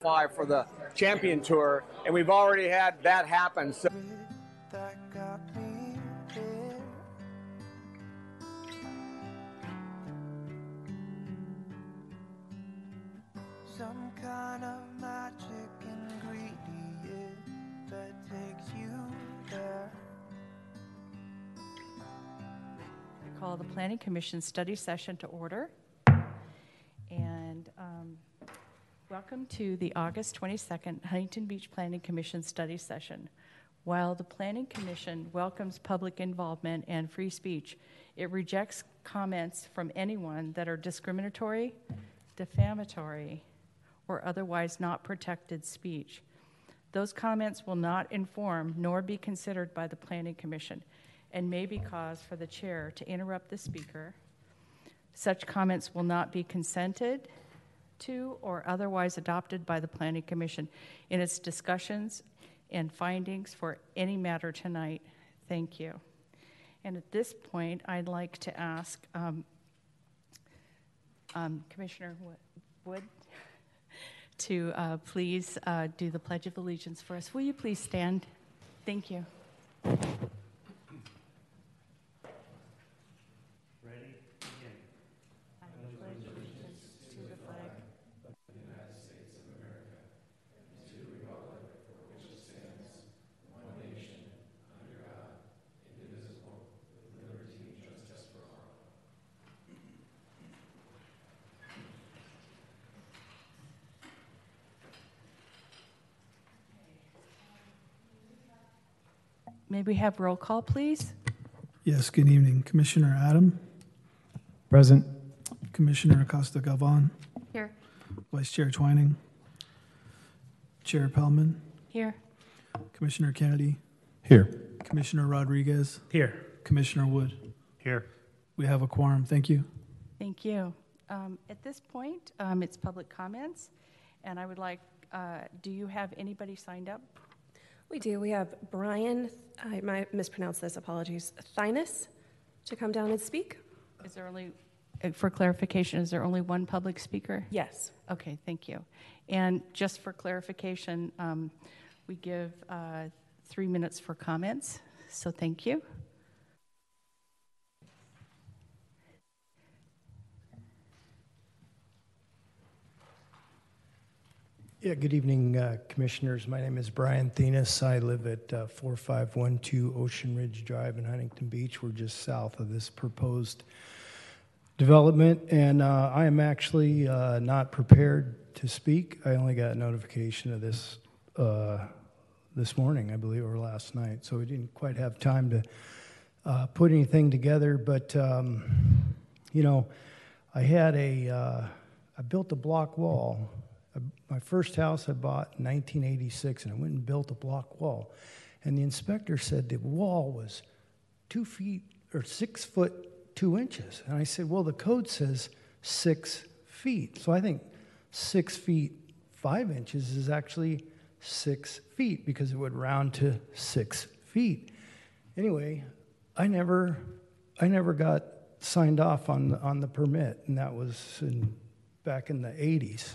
qualify for the champion tour, and we've already had that happen. So that got me there. Some kind of magic ingredient that takes you there. I call the Planning Commission study session to order. Welcome to the August 22nd Huntington Beach Planning Commission study session. While the Planning Commission welcomes public involvement and free speech, it rejects comments from anyone that are discriminatory, defamatory, or otherwise not protected speech. Those comments will not inform nor be considered by the Planning Commission and may be cause for the chair to interrupt the speaker. Such comments will not be consented to or otherwise adopted by the Planning Commission in its discussions and findings for any matter tonight. Thank you. And at this point, I'd like to ask um, um, Commissioner Wood to uh, please uh, do the Pledge of Allegiance for us. Will you please stand? Thank you. May we have roll call, please? Yes, good evening. Commissioner Adam, Present. Commissioner Acosta Galvan, Here. Vice Chair Twining, Chair Pellman, Here. Commissioner Kennedy, Here. Commissioner Rodriguez, Here. Commissioner Wood. Here. We have a quorum. Thank you. Thank you. Um, at this point, um, it's public comments, and I would like, uh, do you have anybody signed up? We do. We have Brian, I might mispronounce this, apologies, Thinus, to come down and speak. Is there only, uh, for clarification, is there only one public speaker? Yes. Okay, thank you. And just for clarification, um, we give uh, three minutes for comments, so thank you. Yeah, good evening, uh, Commissioners. My name is Brian Thenis. I live at uh, 4512 Ocean Ridge Drive in Huntington Beach. We're just south of this proposed development, and uh, I am actually uh, not prepared to speak. I only got notification of this uh, this morning, I believe, or last night, so we didn't quite have time to uh, put anything together. But um, you know, I had a I built a block wall. I- My first house I bought in 1986, and I went and built a block wall. And the inspector said the wall was two feet or six foot two inches. And I said, Well, the code says six feet. So I think six feet five inches is actually six feet because it would round to six feet. Anyway, I never, I never got signed off on the, on the permit, and that was in, back in the 80s.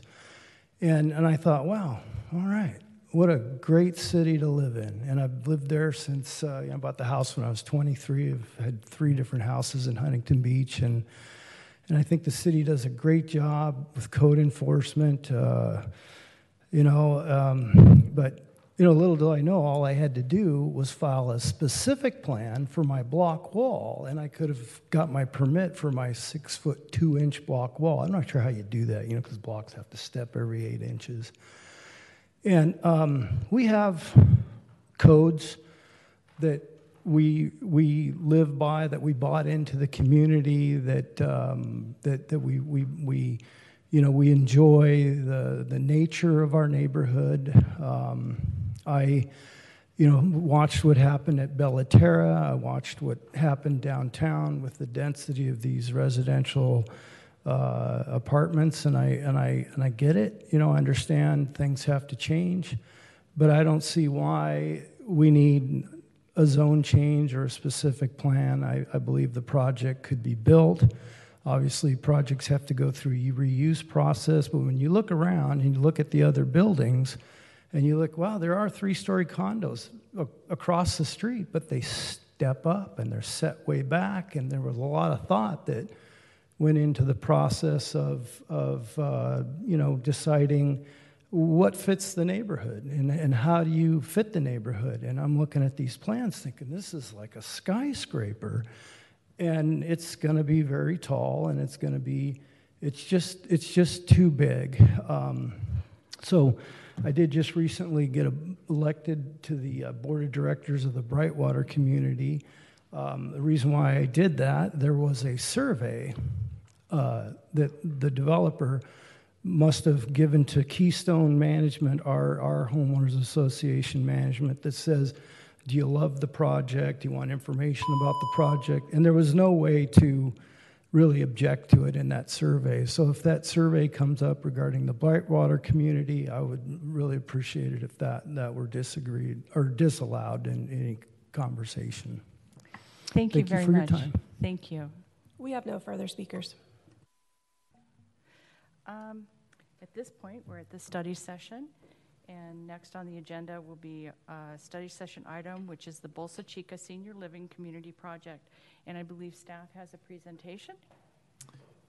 And, and I thought, wow, all right, what a great city to live in. And I've lived there since uh, you know, I bought the house when I was 23. I've had three different houses in Huntington Beach. And, and I think the city does a great job with code enforcement. Uh, you know, um, but you know, little do I know, all I had to do was file a specific plan for my block wall, and I could have got my permit for my six foot two inch block wall. I'm not sure how you do that, you know, because blocks have to step every eight inches. And um, we have codes that we we live by, that we bought into the community, that um, that that we we we you know we enjoy the the nature of our neighborhood. Um, I you know watched what happened at Bella Terra. I watched what happened downtown with the density of these residential uh, apartments, and I and I and I get it. You know, I understand things have to change, but I don't see why we need a zone change or a specific plan. I, I believe the project could be built. Obviously, projects have to go through a reuse process, but when you look around and you look at the other buildings, and you look, wow, there are three-story condos across the street, but they step up and they're set way back, and there was a lot of thought that went into the process of, of uh, you know, deciding what fits the neighborhood and, and how do you fit the neighborhood. And I'm looking at these plans thinking, this is like a skyscraper. And it's going to be very tall and it's going to be, it's just, it's just too big. Um, so I did just recently get elected to the uh, board of directors of the Brightwater community. Um, the reason why I did that, there was a survey uh, that the developer must have given to Keystone Management, our, our homeowners association management, that says, do you love the project? Do you want information about the project? And there was no way to really object to it in that survey. So if that survey comes up regarding the Brightwater community, I would really appreciate it if that, that were disagreed or disallowed in any conversation. Thank you Thank you very for your much. time. Thank you. We have no further speakers. Um, At this point, we're at the study session, and next on the agenda will be a study session item, which is the Bolsa Chica Senior Living Community Project. And I believe staff has a presentation.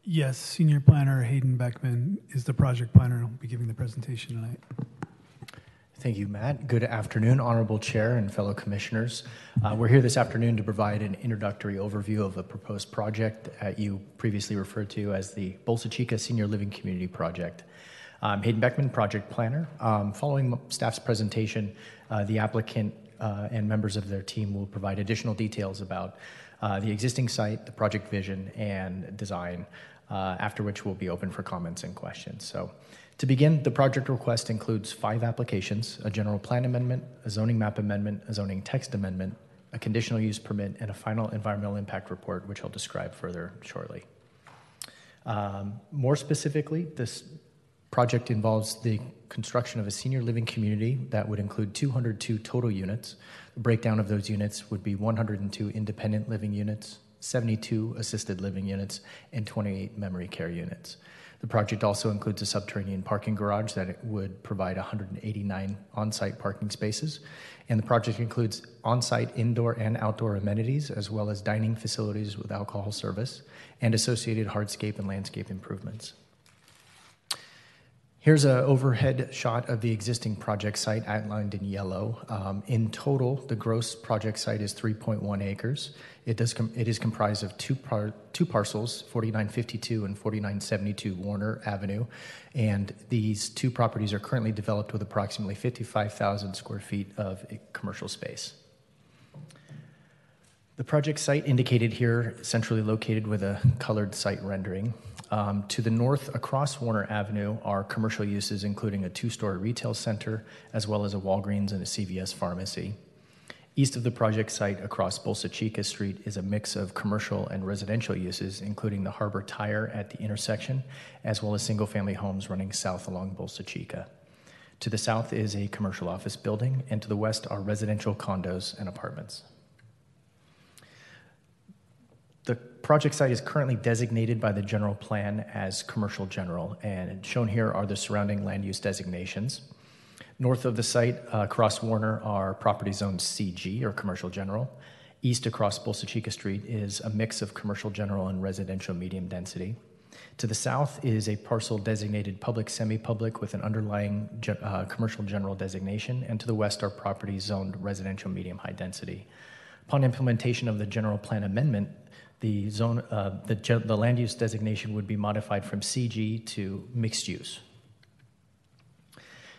Yes, Senior Planner Hayden Beckman is the project planner and will be giving the presentation tonight. Thank you, Matt. Good afternoon, Honorable Chair and fellow commissioners. Uh, we're here this afternoon to provide an introductory overview of a proposed project that you previously referred to as the Bolsa Chica Senior Living Community Project. I'm Hayden Beckman, project planner. Um, following staff's presentation, uh, the applicant uh, and members of their team will provide additional details about the existing site, the project vision, and design, uh, after which we'll be open for comments and questions. So, to begin, the project request includes five applications a general plan amendment, a zoning map amendment, a zoning text amendment, a conditional use permit, and a final environmental impact report, which I'll describe further shortly. Um, more specifically, this project involves the construction of a senior living community that would include 202 total units. Breakdown of those units would be 102 independent living units, 72 assisted living units, and 28 memory care units. The project also includes a subterranean parking garage that would provide 189 on site parking spaces. And the project includes on site indoor and outdoor amenities, as well as dining facilities with alcohol service and associated hardscape and landscape improvements. Here's an overhead shot of the existing project site outlined in yellow. Um, in total, the gross project site is 3.1 acres. It, does com- it is comprised of two, par- two parcels, 4952 and 4972 Warner Avenue, and these two properties are currently developed with approximately 55,000 square feet of commercial space. The project site indicated here, centrally located with a colored site rendering. Um, to the north, across Warner Avenue, are commercial uses, including a two story retail center, as well as a Walgreens and a CVS pharmacy. East of the project site, across Bolsa Chica Street, is a mix of commercial and residential uses, including the Harbor Tire at the intersection, as well as single family homes running south along Bolsa Chica. To the south is a commercial office building, and to the west are residential condos and apartments. The project site is currently designated by the general plan as commercial general, and shown here are the surrounding land use designations. North of the site, uh, across Warner, are property zones CG, or commercial general. East across Bolsa Chica Street is a mix of commercial general and residential medium density. To the south is a parcel designated public semi public with an underlying uh, commercial general designation, and to the west are properties zoned residential medium high density. Upon implementation of the general plan amendment, the zone, uh, the, the land use designation would be modified from CG to mixed use.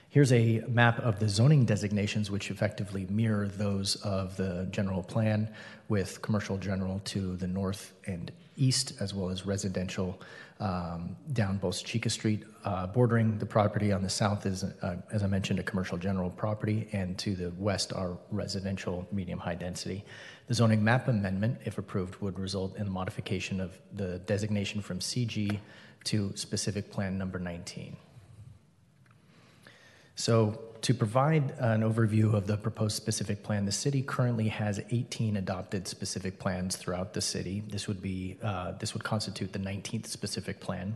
Here's a map of the zoning designations, which effectively mirror those of the general plan, with commercial general to the north and east, as well as residential um, down Bolsa Chica Street. Uh, bordering the property on the south is, uh, as I mentioned, a commercial general property, and to the west are residential medium high density. The zoning map amendment, if approved, would result in the modification of the designation from CG to specific plan number 19. So, to provide an overview of the proposed specific plan, the city currently has 18 adopted specific plans throughout the city. This would be uh, this would constitute the 19th specific plan,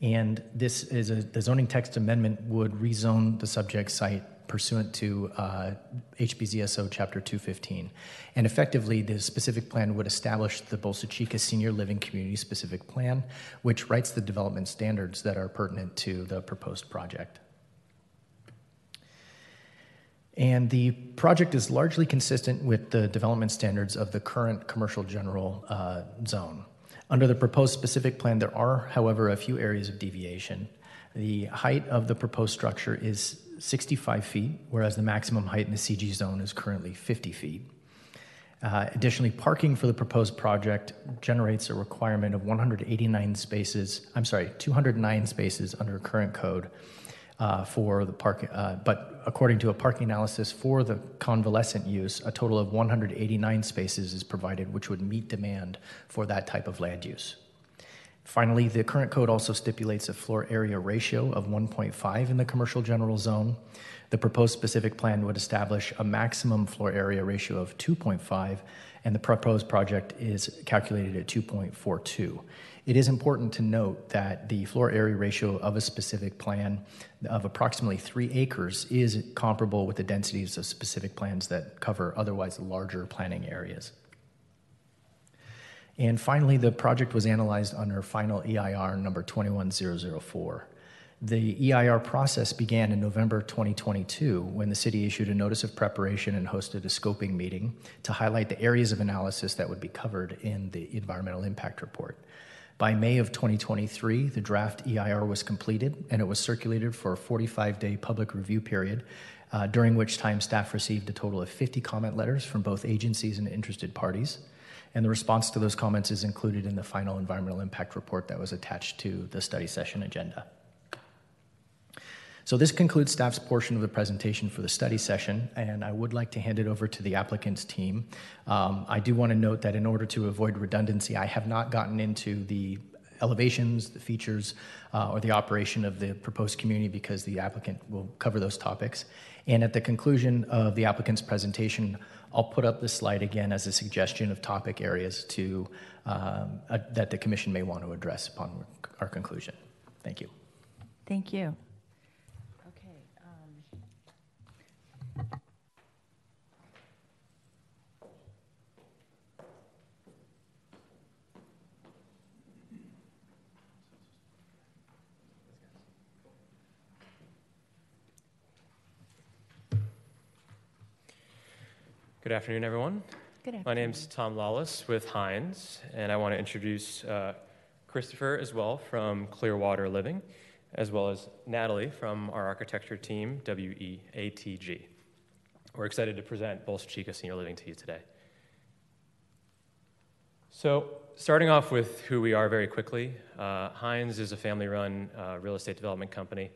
and this is a the zoning text amendment would rezone the subject site pursuant to uh, HBZSO Chapter 215. And effectively, the specific plan would establish the Bolsa Chica Senior Living Community Specific Plan, which writes the development standards that are pertinent to the proposed project. And the project is largely consistent with the development standards of the current commercial general uh, zone. Under the proposed specific plan, there are, however, a few areas of deviation. The height of the proposed structure is 65 feet, whereas the maximum height in the CG zone is currently 50 feet. Uh, additionally, parking for the proposed project generates a requirement of 189 spaces, I'm sorry, 209 spaces under current code uh, for the park, uh, but according to a parking analysis for the convalescent use, a total of 189 spaces is provided, which would meet demand for that type of land use. Finally, the current code also stipulates a floor area ratio of 1.5 in the commercial general zone. The proposed specific plan would establish a maximum floor area ratio of 2.5, and the proposed project is calculated at 2.42. It is important to note that the floor area ratio of a specific plan of approximately three acres is comparable with the densities of specific plans that cover otherwise larger planning areas. And finally, the project was analyzed under final EIR number 21004. The EIR process began in November 2022 when the city issued a notice of preparation and hosted a scoping meeting to highlight the areas of analysis that would be covered in the environmental impact report. By May of 2023, the draft EIR was completed and it was circulated for a 45 day public review period, uh, during which time staff received a total of 50 comment letters from both agencies and interested parties. And the response to those comments is included in the final environmental impact report that was attached to the study session agenda. So this concludes staff's portion of the presentation for the study session, and I would like to hand it over to the applicant's team. Um, I do want to note that in order to avoid redundancy, I have not gotten into the elevations, the features, uh, or the operation of the proposed community because the applicant will cover those topics. And at the conclusion of the applicant's presentation, I'll put up this slide again as a suggestion of topic areas to, um, uh, that the commission may want to address upon our conclusion. Thank you. Thank you. Okay. um, Good afternoon, everyone. Good My afternoon. name's Tom Lawless with Hines, and I want to introduce uh, Christopher as well from Clearwater Living, as well as Natalie from our architecture team, WATG. We're excited to present Bolsa Chica Senior Living to you today. So, starting off with who we are very quickly, uh, Hines is a family run uh, real estate development company.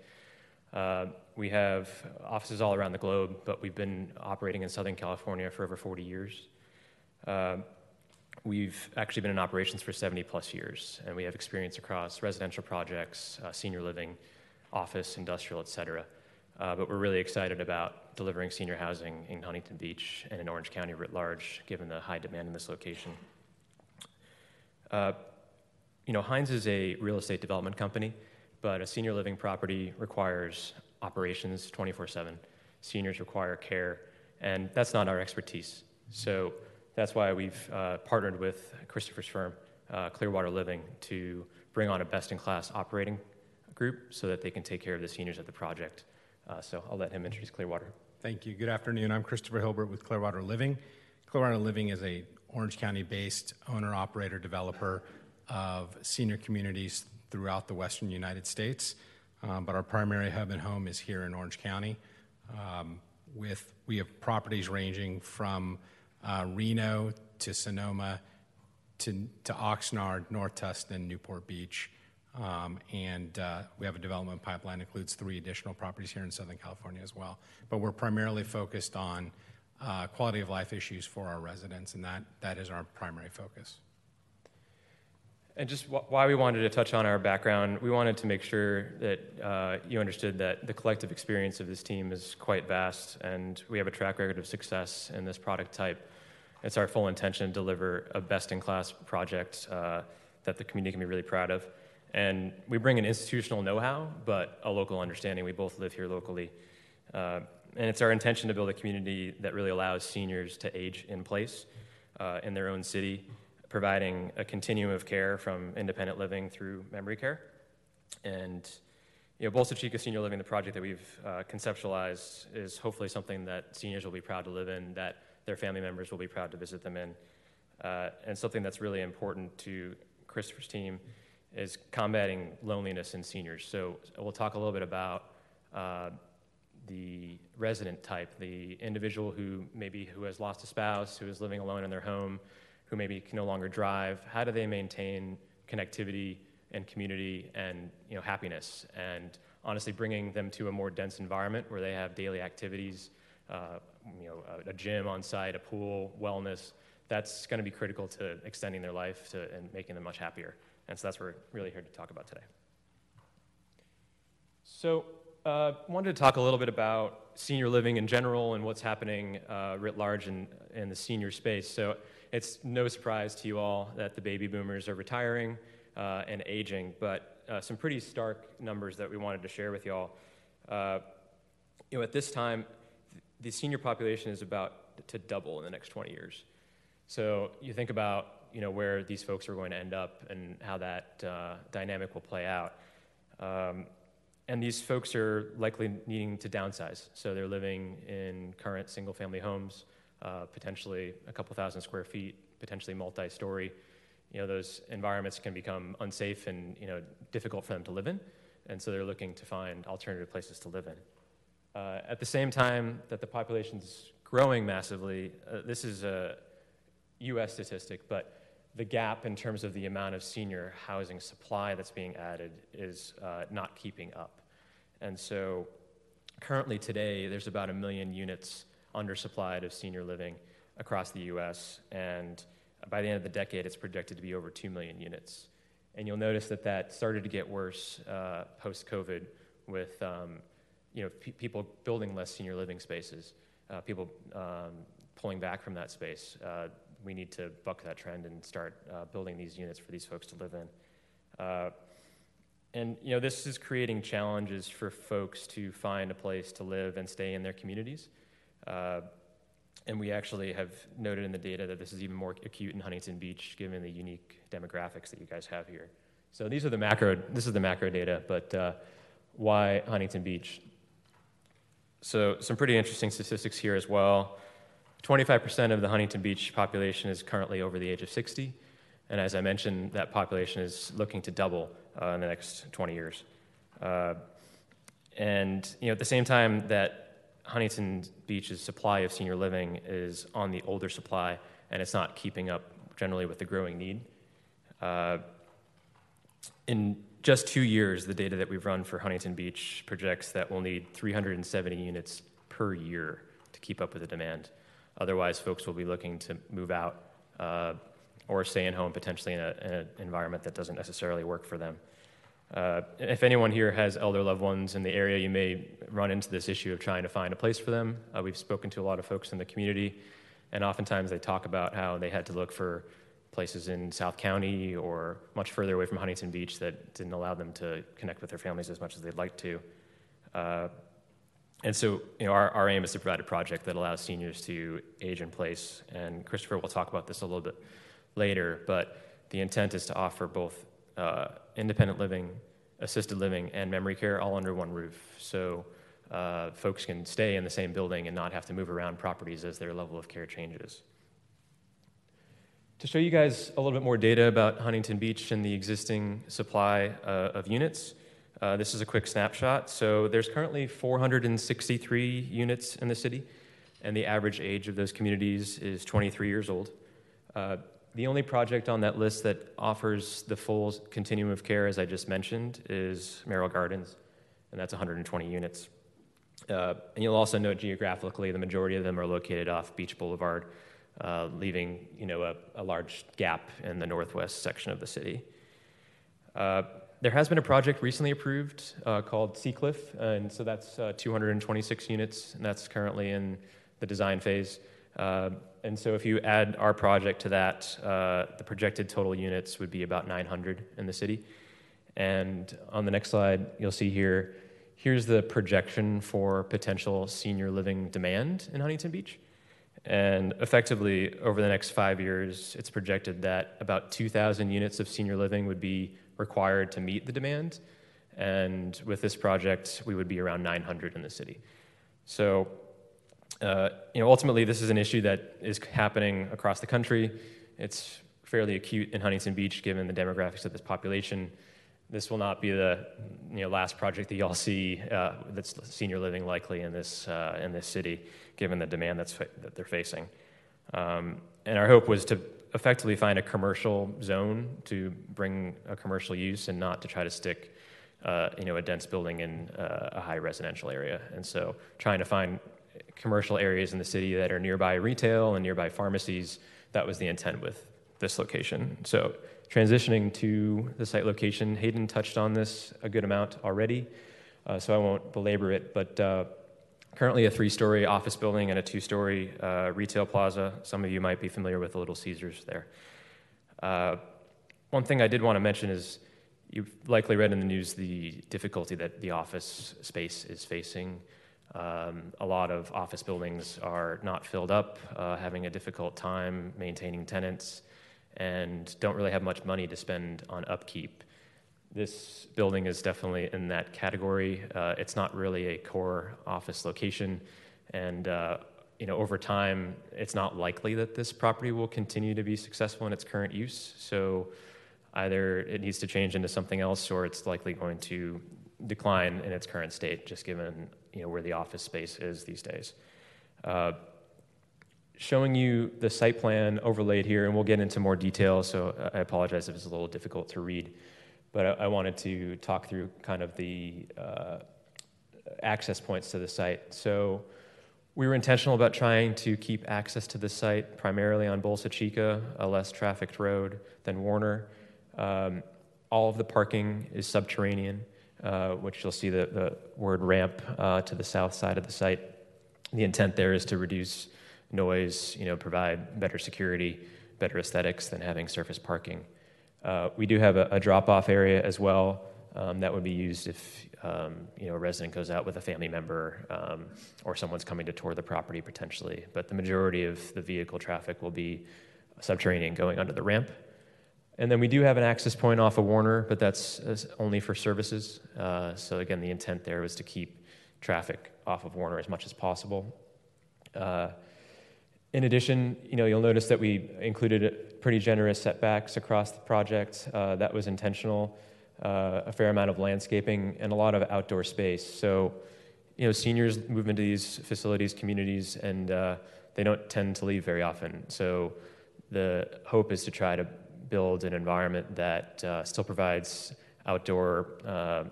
We have offices all around the globe, but we've been operating in Southern California for over 40 years. Uh, we've actually been in operations for 70 plus years, and we have experience across residential projects, uh, senior living, office, industrial, et cetera. Uh, but we're really excited about delivering senior housing in Huntington Beach and in Orange County writ large, given the high demand in this location. Uh, you know, Hines is a real estate development company, but a senior living property requires operations 24 7. Seniors require care, and that's not our expertise. So that's why we've uh, partnered with Christopher's firm, uh, Clearwater Living, to bring on a best in class operating group so that they can take care of the seniors at the project. Uh, so I'll let him introduce Clearwater. Thank you. Good afternoon. I'm Christopher Hilbert with Clearwater Living. Clearwater Living is a Orange County-based owner-operator developer of senior communities throughout the western United States. Um, but our primary hub and home is here in Orange County. Um, with we have properties ranging from uh, Reno to Sonoma to, to Oxnard, North Tustin, Newport Beach. Um, and uh, we have a development pipeline that includes three additional properties here in Southern California as well. But we're primarily focused on uh, quality of life issues for our residents, and that, that is our primary focus. And just wh- why we wanted to touch on our background, we wanted to make sure that uh, you understood that the collective experience of this team is quite vast, and we have a track record of success in this product type. It's our full intention to deliver a best in class project uh, that the community can be really proud of. And we bring an institutional know how, but a local understanding. We both live here locally. Uh, and it's our intention to build a community that really allows seniors to age in place uh, in their own city providing a continuum of care from independent living through memory care. And you know, Bolsa Chica Senior Living, the project that we've uh, conceptualized, is hopefully something that seniors will be proud to live in, that their family members will be proud to visit them in. Uh, and something that's really important to Christopher's team is combating loneliness in seniors. So we'll talk a little bit about uh, the resident type, the individual who maybe who has lost a spouse, who is living alone in their home, who maybe can no longer drive, how do they maintain connectivity and community and you know, happiness? And honestly, bringing them to a more dense environment where they have daily activities, uh, you know, a, a, gym on site, a pool, wellness, that's going to be critical to extending their life to, and making them much happier. And so that's what we're really here to talk about today. So, uh, wanted to talk a little bit about senior living in general and what's happening uh, writ large in, in the senior space. So, it's no surprise to you all that the baby boomers are retiring uh, and aging, but uh, some pretty stark numbers that we wanted to share with you all. Uh, you know, at this time, the senior population is about to double in the next 20 years. So you think about you know where these folks are going to end up and how that uh, dynamic will play out. Um, and these folks are likely needing to downsize. So they're living in current single family homes uh, potentially a couple thousand square feet, potentially multi-story. You know, those environments can become unsafe and you know difficult for them to live in, and so they're looking to find alternative places to live in. Uh, at the same time that the population's growing massively, uh, this is a U.S. statistic, but the gap in terms of the amount of senior housing supply that's being added is uh, not keeping up. And so currently today, there's about a million units undersupplied of senior living across the US. And by the end of the decade, it's projected to be over 2 million units. And you'll notice that that started to get worse uh, post COVID with um, you know, pe- people building less senior living spaces, uh, people um, pulling back from that space. We need to buck that trend and start uh, building these units for these folks to live in. Uh, and you know, this is creating challenges for folks to find a place to live and stay in their communities. Uh, and we actually have noted in the data that this is even more acute in Huntington Beach, given the unique demographics that you guys have here. So these are the macro. This is the macro data, but uh, why Huntington Beach? So some pretty interesting statistics here as well. 25% of the Huntington Beach population is currently over the age of 60, and as I mentioned, that population is looking to double uh, in the next 20 years. Uh, and you know, at the same time that Huntington Beach's supply of senior living is on the older supply, and it's not keeping up generally with the growing need. Uh, in just two years, the data that we've run for Huntington Beach projects that we'll need 370 units per year to keep up with the demand. Otherwise, folks will be looking to move out uh, or stay in home potentially in, an environment that doesn't necessarily work for them. Uh, if anyone here has elder loved ones in the area, you may run into this issue of trying to find a place for them. Uh, we've spoken to a lot of folks in the community, and oftentimes they talk about how they had to look for places in South County or much further away from Huntington Beach that didn't allow them to connect with their families as much as they'd like to. Uh, and so, you know, our, our aim is to provide a project that allows seniors to age in place. And Christopher will talk about this a little bit later, but the intent is to offer both uh, independent living, assisted living, and memory care all under one roof. So uh, folks can stay in the same building and not have to move around properties as their level of care changes. To show you guys a little bit more data about Huntington Beach and the existing supply uh, of units, uh, this is a quick snapshot. So there's currently 463 units in the city, and the average age of those communities is 23 years old. Uh, the only project on that list that offers the full continuum of care, as I just mentioned, is Merrill Gardens, and that's 120 units. Uh, and you'll also note geographically, the majority of them are located off Beach Boulevard, uh, leaving you know a, a, large gap in the northwest section of the city. Uh, there has been a project recently approved uh, called Seacliff, and so that's uh, 226 units, and that's currently in the design phase. Uh, and so if you add our project to that, uh, the projected total units would be about 900 in the city. And on the next slide, you'll see here, here's the projection for potential senior living demand in Huntington Beach. And effectively, over the next five years, it's projected that about 2,000 units of senior living would be required to meet the demand. And with this project, we would be around 900 in the city. So, uh, you know, ultimately, this is an issue that is happening across the country. It's fairly acute in Huntington Beach, given the demographics of this population. This will not be the you know, last project that y'all see uh, that's senior living likely in this, uh, in this city, given the demand that's that they're facing. Um, and our hope was to effectively find a commercial zone to bring a commercial use and not to try to stick uh, you know, a dense building in uh, a high residential area. And so trying to find commercial areas in the city that are nearby retail and nearby pharmacies, that was the intent with this location. So transitioning to the site location, Hayden touched on this a good amount already, uh, so I won't belabor it, but uh, currently a three-story office building and a two-story uh, retail plaza. Some of you might be familiar with the Little Caesars there. Uh, one thing I did want to mention is you've likely read in the news the difficulty that the office space is facing. Um, a lot of office buildings are not filled up, uh, having a difficult time maintaining tenants, and don't really have much money to spend on upkeep. This building is definitely in that category. Uh, it's not really a core office location, and uh, you know, over time, it's not likely that this property will continue to be successful in its current use. So, either it needs to change into something else, or it's likely going to decline in its current state, just given you know where the office space is these days. Uh, showing you the site plan overlaid here, and we'll get into more detail. So I apologize if it's a little difficult to read but I, I wanted to talk through kind of the uh, access points to the site. So we were intentional about trying to keep access to the site primarily on Bolsa Chica, a less trafficked road than Warner. Um, all of the parking is subterranean, uh, which you'll see the, the word ramp uh, to the south side of the site. The intent there is to reduce noise, you know, provide better security, better aesthetics than having surface parking. Uh, we do have a, a drop-off area as well um, that would be used if um, you know a resident goes out with a family member um, or someone's coming to tour the property potentially. But the majority of the vehicle traffic will be subterranean going under the ramp. And then we do have an access point off of Warner, but that's only for services. Uh, so again, the intent there was to keep traffic off of Warner as much as possible. Uh, in addition, you know, you'll notice that we included pretty generous setbacks across the project. Uh, that was intentional. Uh, a fair amount of landscaping and a lot of outdoor space. So, you know, seniors move into these facilities, communities, and uh, they don't tend to leave very often. So, the hope is to try to build an environment that uh, still provides outdoor uh,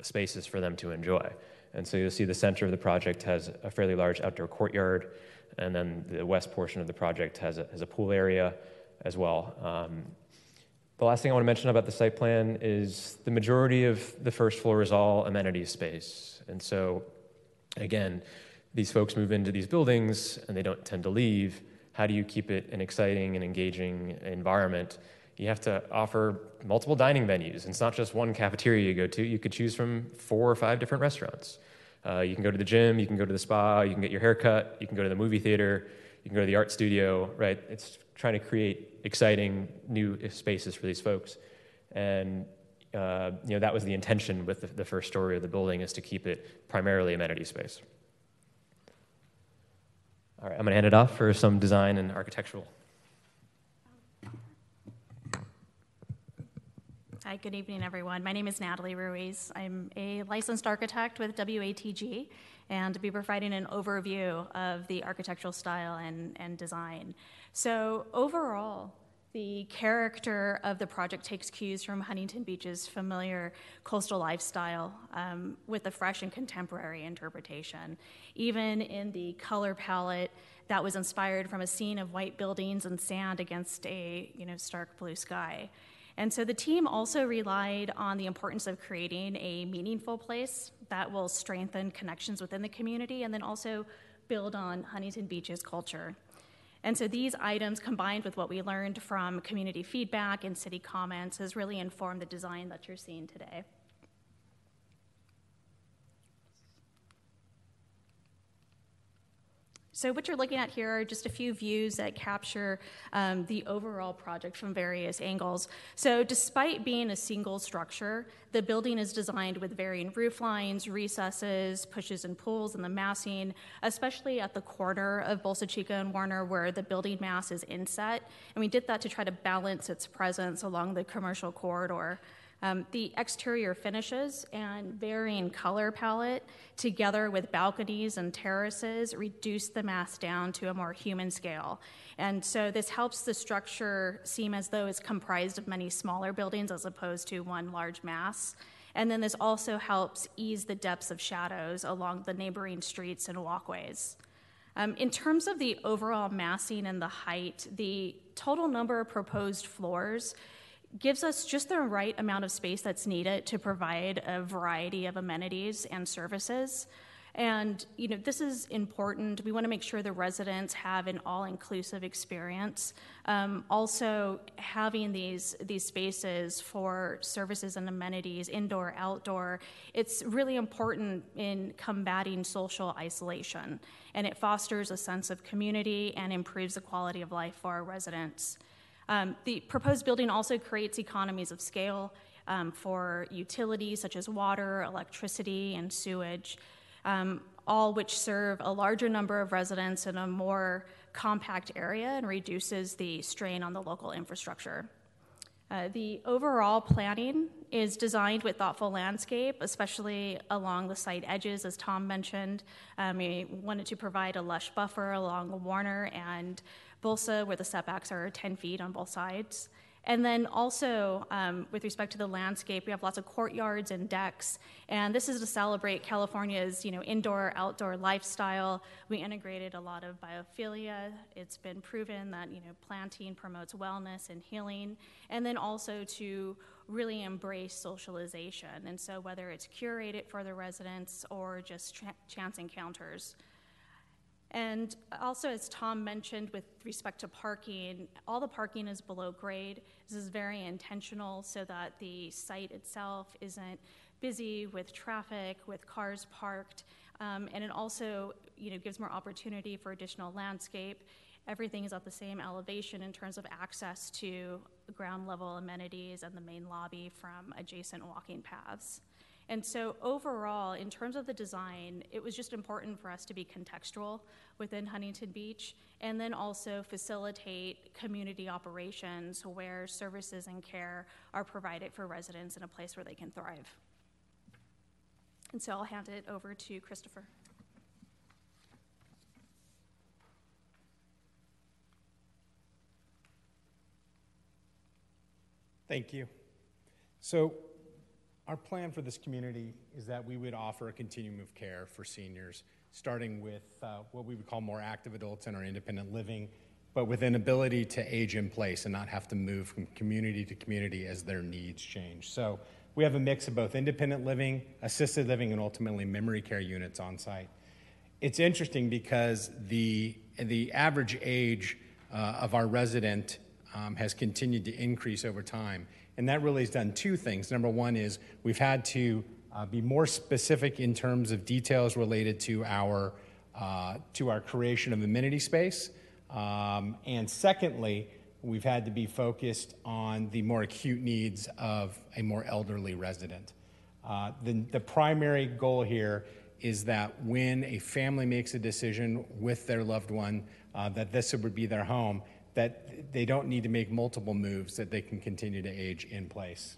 spaces for them to enjoy. And so, you'll see the center of the project has a fairly large outdoor courtyard. And then the west portion of the project has a, has a pool area as well. Um, the last thing I want to mention about the site plan is the majority of the first floor is all amenity space. And so, again, these folks move into these buildings and they don't tend to leave. How do you keep it an exciting and engaging environment? You have to offer multiple dining venues. It's not just one cafeteria you go to, you could choose from four or five different restaurants. Uh, you can go to the gym, you can go to the spa, you can get your hair cut, you can go to the movie theater, you can go to the art studio, right? It's trying to create exciting new spaces for these folks. And uh, you know, that was the intention with the, the first story of the building is to keep it primarily amenity space. All right, I'm going to hand it off for some design and architectural. Hi, good evening, everyone. My name is Natalie Ruiz. I'm a licensed architect with WATG and be providing an overview of the architectural style and, and design. So, overall, the character of the project takes cues from Huntington Beach's familiar coastal lifestyle um, with a fresh and contemporary interpretation. Even in the color palette that was inspired from a scene of white buildings and sand against a you know, stark blue sky. And so the team also relied on the importance of creating a meaningful place that will strengthen connections within the community and then also build on Huntington Beach's culture. And so these items, combined with what we learned from community feedback and city comments, has really informed the design that you're seeing today. So, what you're looking at here are just a few views that capture um, the overall project from various angles. So, despite being a single structure, the building is designed with varying roof lines, recesses, pushes and pulls, and the massing, especially at the corner of Bolsa Chica and Warner, where the building mass is inset. And we did that to try to balance its presence along the commercial corridor. Um, the exterior finishes and varying color palette, together with balconies and terraces, reduce the mass down to a more human scale. And so this helps the structure seem as though it's comprised of many smaller buildings as opposed to one large mass. And then this also helps ease the depths of shadows along the neighboring streets and walkways. Um, in terms of the overall massing and the height, the total number of proposed floors gives us just the right amount of space that's needed to provide a variety of amenities and services. And you know, this is important. We want to make sure the residents have an all-inclusive experience. Um, also, having these these spaces for services and amenities, indoor, outdoor, it's really important in combating social isolation, and it fosters a sense of community and improves the quality of life for our residents. Um, the proposed building also creates economies of scale um, for utilities such as water, electricity, and sewage, um, all which serve a larger number of residents in a more compact area and reduces the strain on the local infrastructure. Uh, the overall planning is designed with thoughtful landscape, especially along the site edges, as Tom mentioned. Um, we wanted to provide a lush buffer along Warner and Bolsa, where the setbacks are 10 feet on both sides. And then also, um, with respect to the landscape, we have lots of courtyards and decks. And this is to celebrate California's, you know, indoor, outdoor lifestyle. We integrated a lot of biophilia. It's been proven that, you know, planting promotes wellness and healing. And then also to really embrace socialization. And so whether it's curated for the residents or just chance encounters. And also, as Tom mentioned, with respect to parking, all the parking is below grade. This is very intentional so that the site itself isn't busy with traffic, with cars parked, um, and it also, you know, gives more opportunity for additional landscape. Everything is at the same elevation in terms of access to ground level amenities and the main lobby from adjacent walking paths. And so, overall, in terms of the design, it was just important for us to be contextual within Huntington Beach and then also facilitate community operations where services and care are provided for residents in a place where they can thrive. And so, I'll hand it over to Christopher. Thank you. So, our plan for this community is that we would offer a continuum of care for seniors, starting with uh, what we would call more active adults in our independent living, but with an ability to age in place and not have to move from community to community as their needs change. So we have a mix of both independent living, assisted living, and ultimately memory care units on site. It's interesting because the, the average age uh, of our resident um, has continued to increase over time. And that really has done two things. Number one is we've had to uh, be more specific in terms of details related to our, uh, to our creation of amenity space. Um, and secondly, we've had to be focused on the more acute needs of a more elderly resident. Uh, the, the primary goal here is that when a family makes a decision with their loved one uh, that this would be their home, that they don't need to make multiple moves, that they can continue to age in place.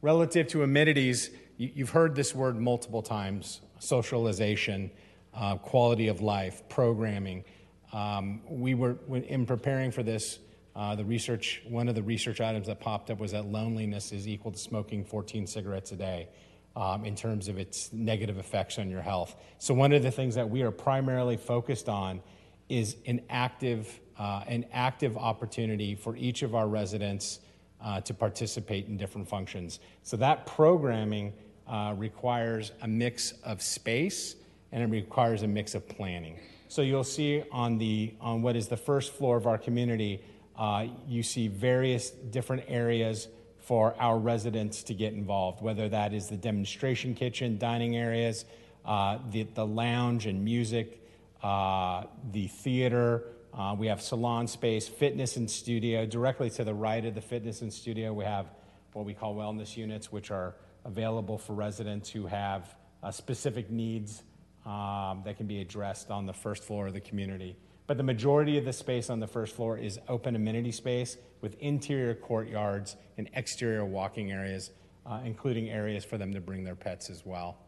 Relative to amenities, you've heard this word multiple times socialization, uh, quality of life, programming. Um, we were, in preparing for this, uh, the research, one of the research items that popped up was that loneliness is equal to smoking 14 cigarettes a day. Um, in terms of its negative effects on your health. So, one of the things that we are primarily focused on is an active, uh, an active opportunity for each of our residents uh, to participate in different functions. So that programming uh, requires a mix of space and it requires a mix of planning. So you'll see on the on what is the first floor of our community, uh, you see various different areas for our residents to get involved, whether that is the demonstration kitchen, dining areas, uh, the, the lounge and music, uh, the theater. Uh, we have salon space, fitness and studio. Directly to the right of the fitness and studio, we have what we call wellness units, which are available for residents who have uh, specific needs um, that can be addressed on the first floor of the community. But the majority of the space on the first floor is open amenity space with interior courtyards and exterior walking areas, uh, including areas for them to bring their pets as well.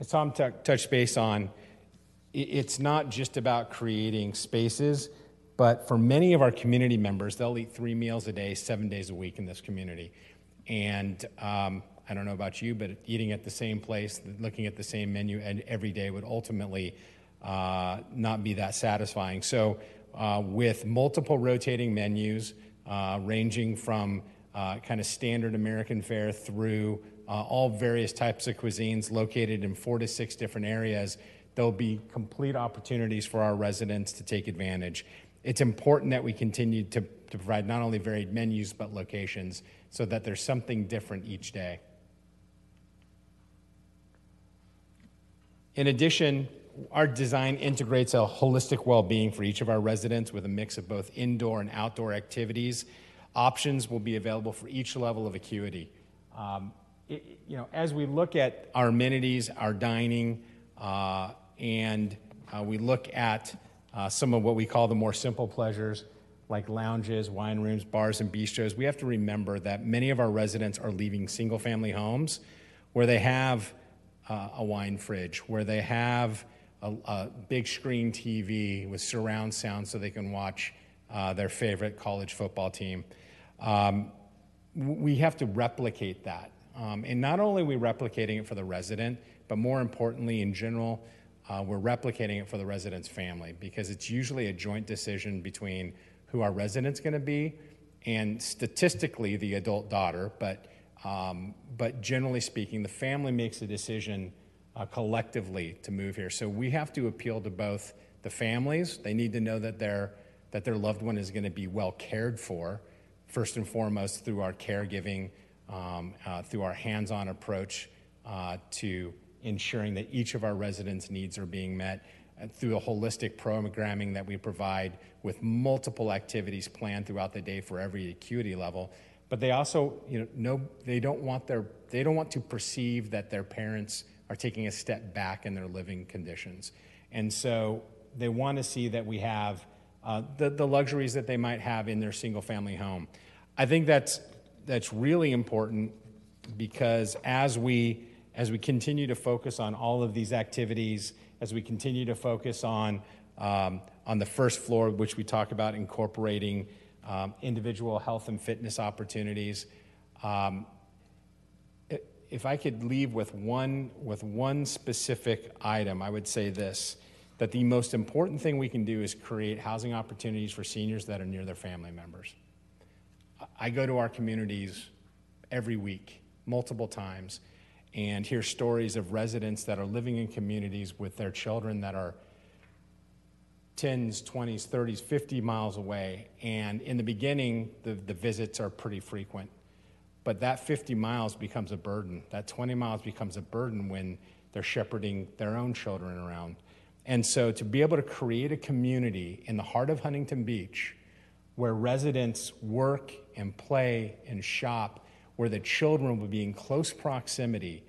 As Tom t- touched base on, it's not just about creating spaces, but for many of our community members, they'll eat three meals a day, seven days a week in this community. And um, I don't know about you, but eating at the same place, looking at the same menu every day would ultimately uh, not be that satisfying. So, uh, with multiple rotating menus, uh, ranging from uh, kind of standard American fare through uh, all various types of cuisines located in four to six different areas, there'll be complete opportunities for our residents to take advantage. It's important that we continue to, to provide not only varied menus but locations so that there's something different each day. In addition, our design integrates a holistic well being for each of our residents with a mix of both indoor and outdoor activities. Options will be available for each level of acuity. Um, you know, as we look at our amenities, our dining, uh, and uh, we look at uh, some of what we call the more simple pleasures, like lounges, wine rooms, bars, and bistros, we have to remember that many of our residents are leaving single family homes where they have uh, a wine fridge, where they have a, a, big screen TV with surround sound so they can watch uh, their favorite college football team. Um, we have to replicate that. Um, and not only are we replicating it for the resident, but more importantly, in general, uh, we're replicating it for the resident's family because it's usually a joint decision between who our resident's going to be and statistically the adult daughter, but, um, but generally speaking, the family makes a decision uh, collectively to move here. So we have to appeal to both the families. They need to know that their, that their loved one is going to be well cared for, first and foremost through our caregiving um, uh, through our hands on approach uh, to ensuring that each of our residents' needs are being met uh, through the holistic programming that we provide with multiple activities planned throughout the day for every acuity level. But they also, you know, no, they don't want their, they don't want to perceive that their parents are taking a step back in their living conditions, and so they want to see that we have uh, the, the luxuries that they might have in their single family home. I think that's that's really important because as we as we continue to focus on all of these activities, as we continue to focus on um, on the first floor, which we talk about incorporating um, individual health and fitness opportunities. Um, if I could leave with one with one specific item, I would say this: that the most important thing we can do is create housing opportunities for seniors that are near their family members. I go to our communities every week, multiple times, and hear stories of residents that are living in communities with their children that are 10s, 20s, 30s, 50 miles away. And in the beginning, the, the visits are pretty frequent. But that 50 miles becomes a burden. That 20 miles becomes a burden when they're shepherding their own children around. And so to be able to create a community in the heart of Huntington Beach where residents work and play and shop, where the children would be in close proximity,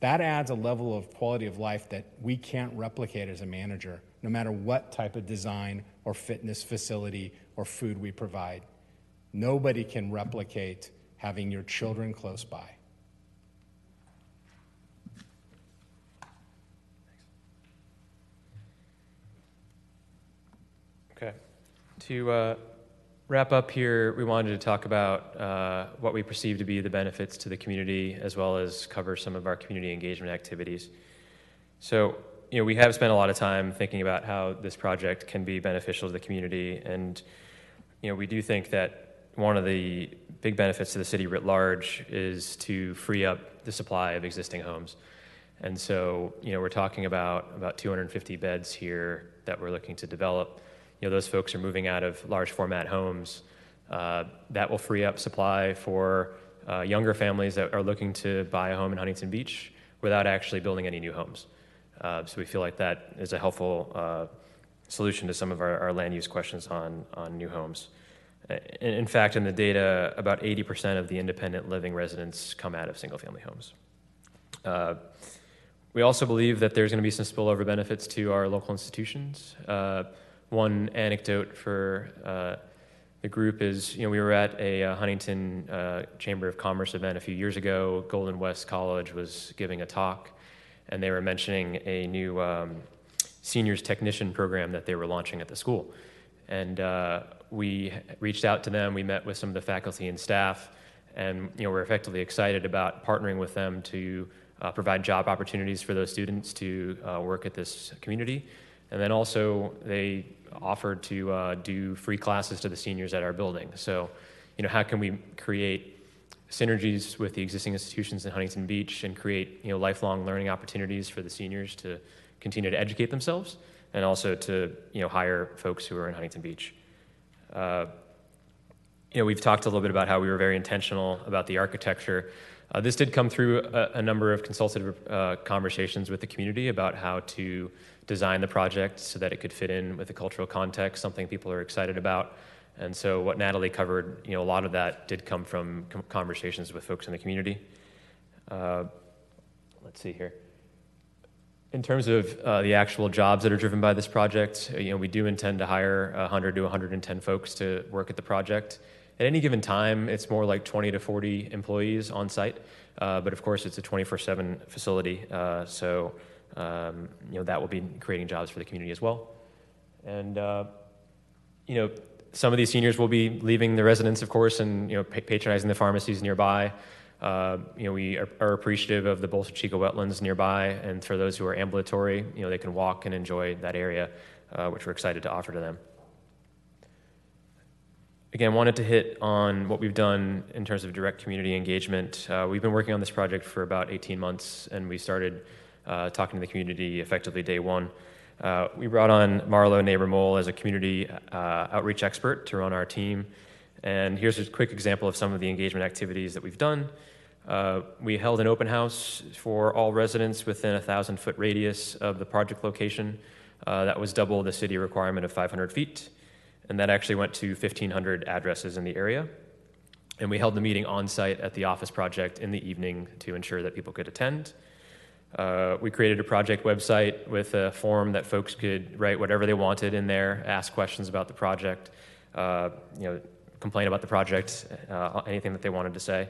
that adds a level of quality of life that we can't replicate as a manager, no matter what type of design or fitness facility or food we provide. Nobody can replicate having your children close by. Okay. To uh, wrap up here, we wanted to talk about uh, what we perceive to be the benefits to the community, as well as cover some of our community engagement activities. So, you know, we have spent a lot of time thinking about how this project can be beneficial to the community, and you know, we do think that one of the big benefits to the city writ large is to free up the supply of existing homes. And so, you know, we're talking about about 250 beds here that we're looking to develop. You know, those folks are moving out of large format homes. Uh, that will free up supply for uh, younger families that are looking to buy a home in Huntington Beach without actually building any new homes. Uh, so we feel like that is a helpful uh, solution to some of our, our, land use questions on, on new homes. In, in fact, in the data, about 80% of the independent living residents come out of single family homes. Uh, we also believe that there's going to be some spillover benefits to our local institutions. One anecdote for uh, the group is, you know, we were at a uh, Huntington uh, Chamber of Commerce event a few years ago. Golden West College was giving a talk, and they were mentioning a new um, seniors technician program that they were launching at the school. And uh, we reached out to them. We met with some of the faculty and staff, and you know, we're effectively excited about partnering with them to uh, provide job opportunities for those students to work at this community. And then also, they offered to uh, do free classes to the seniors at our building. So, you know, how can we create synergies with the existing institutions in Huntington Beach and create, you know, lifelong learning opportunities for the seniors to continue to educate themselves and also to, you know, hire folks who are in Huntington Beach. Uh, you know, we've talked a little bit about how we were very intentional about the architecture. Uh, this did come through a, a number of consultative uh, conversations with the community about how to design the project so that it could fit in with the cultural context, something people are excited about. And so, what Natalie covered, you know, a lot of that did come from conversations with folks in the community. Uh, let's see here. In terms of uh, the actual jobs that are driven by this project, you know, we do intend to hire 100 to 110 folks to work at the project. At any given time, it's more like 20 to 40 employees on site, uh, but of course, it's a 24/7 facility, uh, so um, you know that will be creating jobs for the community as well. And uh, you know, some of these seniors will be leaving the residence, of course, and you know, patronizing the pharmacies nearby. Uh, you know, we are, are, appreciative of the Bolsa Chica wetlands nearby, and for those who are ambulatory, you know, they can walk and enjoy that area, uh, which we're excited to offer to them again, wanted to hit on what we've done in terms of direct community engagement. Uh, we've been working on this project for about 18 months, and we started uh, talking to the community effectively day one. Uh, we brought on Marlo Neighbor Mole as a community uh, outreach expert to run our team. And here's a quick example of some of the engagement activities that we've done. Uh, we held an open house for all residents within a thousand foot radius of the project location. Uh, that was double the city requirement of 500 feet and that actually went to 1,500 addresses in the area. And we held the meeting on site at the office project in the evening to ensure that people could attend. Uh, we created a project website with a form that folks could write whatever they wanted in there, ask questions about the project, uh, you know, complain about the project, uh, anything that they wanted to say.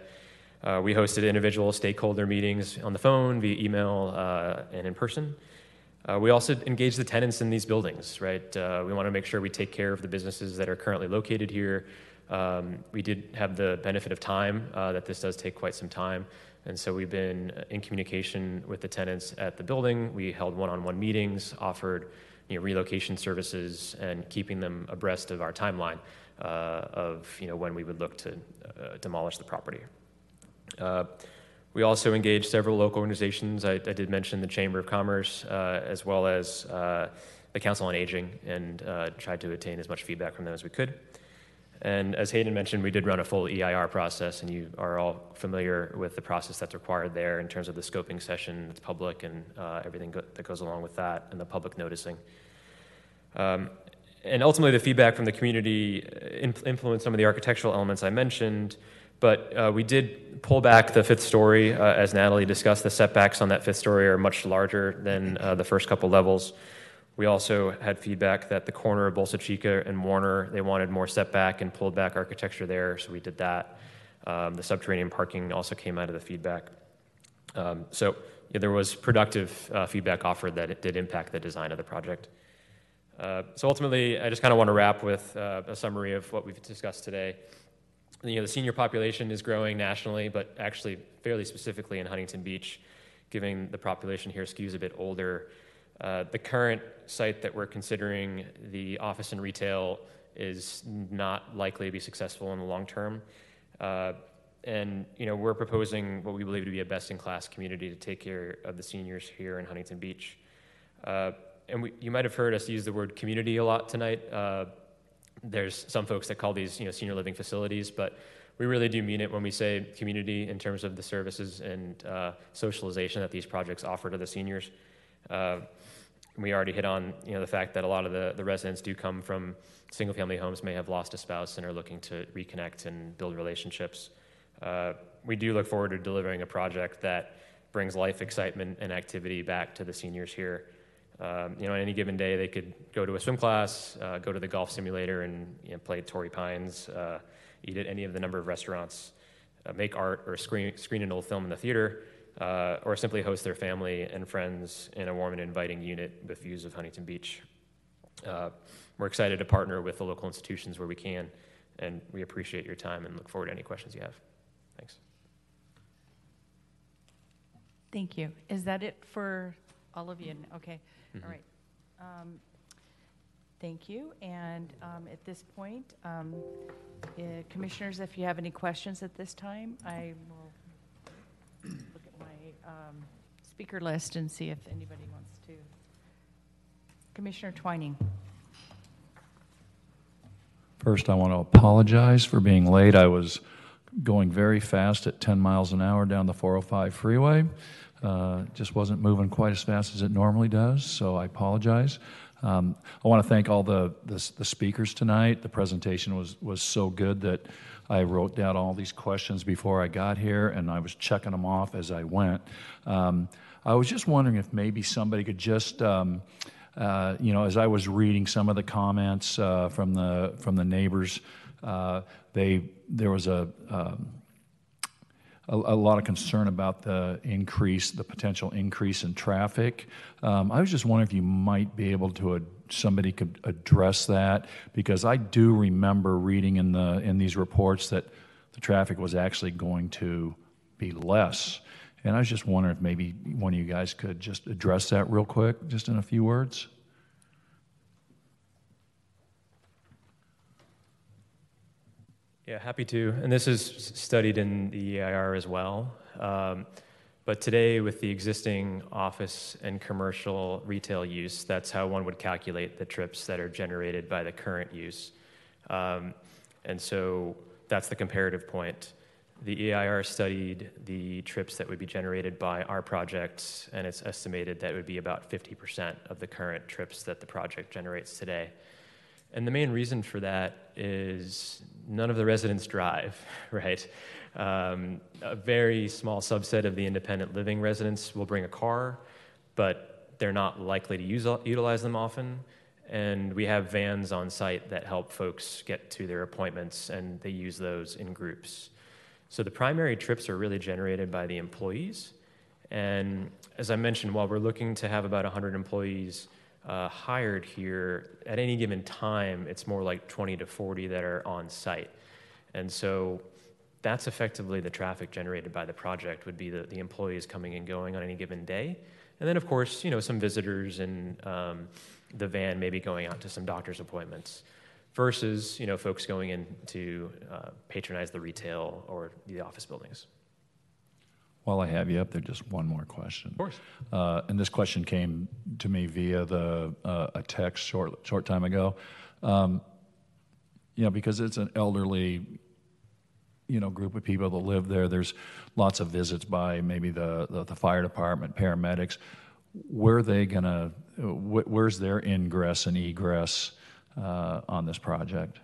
Uh, we hosted individual stakeholder meetings on the phone, via email, uh, and in person. Uh, we also engage the tenants in these buildings, right? We want to make sure we take care of the businesses that are currently located here. Um, we did have the benefit of time, that this does take quite some time. And so we've been in communication with the tenants at the building. We held one on one meetings, offered you know, relocation services, and keeping them abreast of our timeline uh, of you know, when we would look to uh, demolish the property. Uh, we also engaged several local organizations. I, I did mention the Chamber of Commerce, uh, as well as uh, the Council on Aging, and uh, tried to obtain as much feedback from them as we could. And as Hayden mentioned, we did run a full EIR process, and you are all familiar with the process that's required there in terms of the scoping session that's public and uh, everything go- that goes along with that, and the public noticing. Um, and ultimately, the feedback from the community uh, influenced some of the architectural elements I mentioned. But uh, we did pull back the fifth story, uh, as Natalie discussed. The setbacks on that fifth story are much larger than uh, the first couple levels. We also had feedback that the corner of Bolsa Chica and Warner, they wanted more setback and pulled back architecture there, so we did that. Um, the subterranean parking also came out of the feedback. Um, so yeah, there was productive uh, feedback offered that it did impact the design of the project. Uh, so ultimately, I just kind of want to wrap with uh, a summary of what we've discussed today you know, the senior population is growing nationally, but actually fairly specifically in Huntington Beach, given the population here skews a bit older. Uh, the current site that we're considering, the office and retail, is not likely to be successful in the long term. Uh, and you know, we're proposing what we believe to be a best-in-class community to take care of the seniors here in Huntington Beach. Uh, and we, you might have heard us use the word community a lot tonight. There's some folks that call these, you know, senior living facilities, but we really do mean it when we say community in terms of the services and socialization that these projects offer to the seniors. Uh, we already hit on, you know, the fact that a lot of the, the residents do come from single-family homes, may have lost a spouse, and are looking to reconnect and build relationships. Uh, we do look forward to delivering a project that brings life, excitement, and activity back to the seniors here. Um, you know, on any given day, they could go to a swim class, uh, go to the golf simulator, and you know, play Torrey Pines, uh, eat at any of the number of restaurants, uh, make art, or screen, screen an old film in the theater, uh, or simply host their family and friends in a warm and inviting unit with views of Huntington Beach. Uh, we're excited to partner with the local institutions where we can, and we appreciate your time and look forward to any questions you have. Thanks. Thank you. Is that it for all of you? Okay, Mhm. all right. Um, Thank you, and um, at this point, um, eh, Commissioners, if you have any questions at this time, I will look at my um, speaker list and see if anybody wants to. Commissioner Twining. First, I want to apologize for being late. I was going very fast at 10 miles an hour down the 405 freeway. Uh, just wasn't moving quite as fast as it normally does, so I apologize. Um, I want to thank all the, the, the speakers tonight. The presentation was, was so good that I wrote down all these questions before I got here, and I was checking them off as I went. Um, I was just wondering if maybe somebody could just, um, uh, you know, as I was reading some of the comments uh, from the from the neighbors, uh, they there was a, um, a a lot of concern about the increase, the potential increase in traffic. Um, I was just wondering if you might be able to ad- somebody could address that because I do remember reading in the in these reports that the traffic was actually going to be less. And I was just wondering if maybe one of you guys could just address that real quick, just in a few words. Yeah, happy to. And this is studied in the EIR as well. Um, but today, with the existing office and commercial retail use, that's how one would calculate the trips that are generated by the current use. Um, and so that's the comparative point. The EIR studied the trips that would be generated by our project, and it's estimated that it would be about 50% of the current trips that the project generates today. And the main reason for that is none of the residents drive, right? Um, a very small subset of the independent living residents will bring a car, but they're not likely to use, utilize them often. And we have vans on site that help folks get to their appointments, and they use those in groups. So the primary trips are really generated by the employees. And as I mentioned, while we're looking to have about 100 employees uh, hired here, at any given time, it's more like 20 to 40 that are on site. And so that's effectively the traffic generated by the project would be the, the employees coming and going on any given day. And then, of course, you know, some visitors and um, the van maybe going out to some doctor's appointments versus, you know, folks going in to uh, patronize the retail or the office buildings. While I have you up there, just one more question. Of course. Uh, and this question came to me via the uh, a text short short time ago. Um, you know, because it's an elderly, you know, group of people that live there. There's lots of visits by maybe the the, the fire department, paramedics. Where are they gonna? Wh- where's their ingress and egress uh, on this project?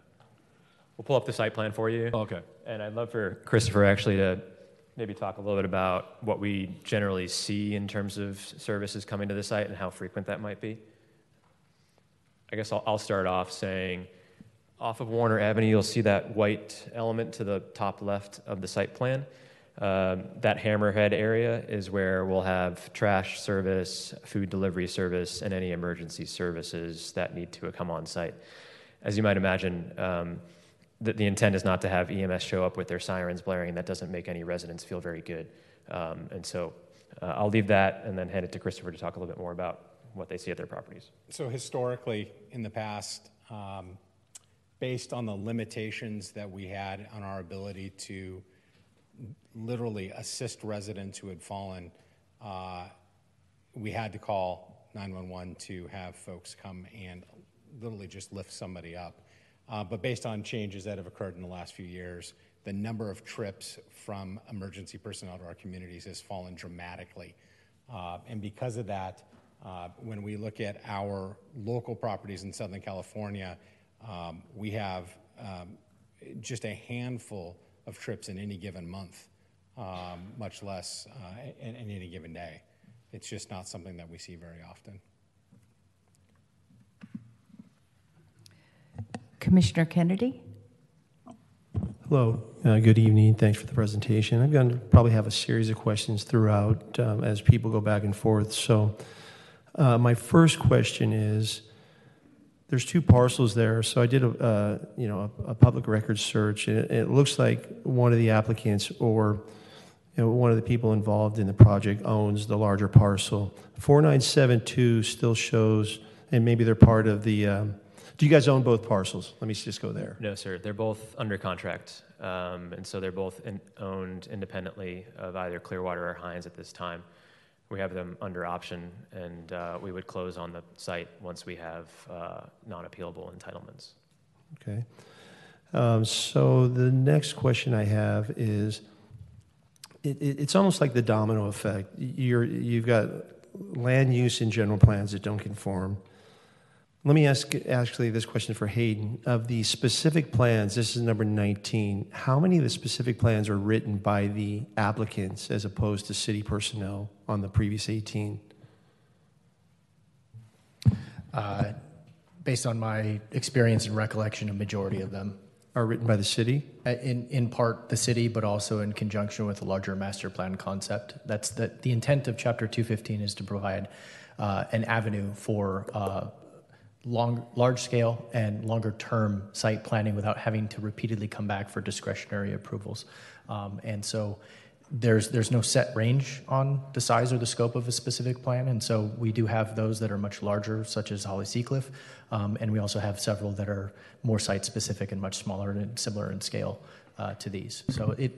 We'll pull up the site plan for you. Okay. And I'd love for Christopher actually to maybe talk a little bit about what we generally see in terms of services coming to the site and how frequent that might be. I guess I'll, I'll start off saying off of Warner Avenue, you'll see that white element to the top left of the site plan. Um, that hammerhead area is where we'll have trash service, food delivery service, and any emergency services that need to come on site. As you might imagine, um, the, the intent is not to have EMS show up with their sirens blaring. That doesn't make any residents feel very good. Um, and so uh, I'll leave that and then hand it to Christopher to talk a little bit more about what they see at their properties. So historically, in the past, um, based on the limitations that we had on our ability to literally assist residents who had fallen, uh, we had to call 911 to have folks come and literally just lift somebody up. Uh, but based on changes that have occurred in the last few years, the number of trips from emergency personnel to our communities has fallen dramatically. Uh, and because of that, uh, when we look at our local properties in Southern California, um, we have um, just a handful of trips in any given month, um, much less uh, in, in any given day. It's just not something that we see very often. Commissioner Kennedy? Hello, uh, good evening. Thanks for the presentation. I'm going to probably have a series of questions throughout um, as people go back and forth. So, uh, my first question is there's two parcels there. So, I did a, uh, you know, a, a public record search, and it, it, looks like one of the applicants or you know, one of the people involved in the project owns the larger parcel. 4972 still shows, and maybe they're part of the. Um, do you guys own both parcels? Let me just go there. No, sir. They're both under contract, um, and so they're both in, owned independently of either Clearwater or Hines at this time. We have them under option, and uh, we would close on the site once we have uh, non-appealable entitlements. Okay. Um, so the next question I have is, it, it, it's almost like the domino effect. You're, you've got land use and general plans that don't conform let me ask actually this question for Hayden. Of the specific plans, this is number 19, how many of the specific plans are written by the applicants as opposed to city personnel on the previous 18? Uh, based on my experience and recollection, a majority of them are written by the city? Uh, in, in part the city, but also in conjunction with a larger master plan concept. That's the, the intent of Chapter 215 is to provide uh, an avenue for uh, long, large scale and longer term site planning without having to repeatedly come back for discretionary approvals. Um, and so there's there's no set range on the size or the scope of a specific plan, and so we do have those that are much larger, such as Holly Seacliff, um, and we also have several that are more site specific and much smaller and similar in scale uh, to these. So it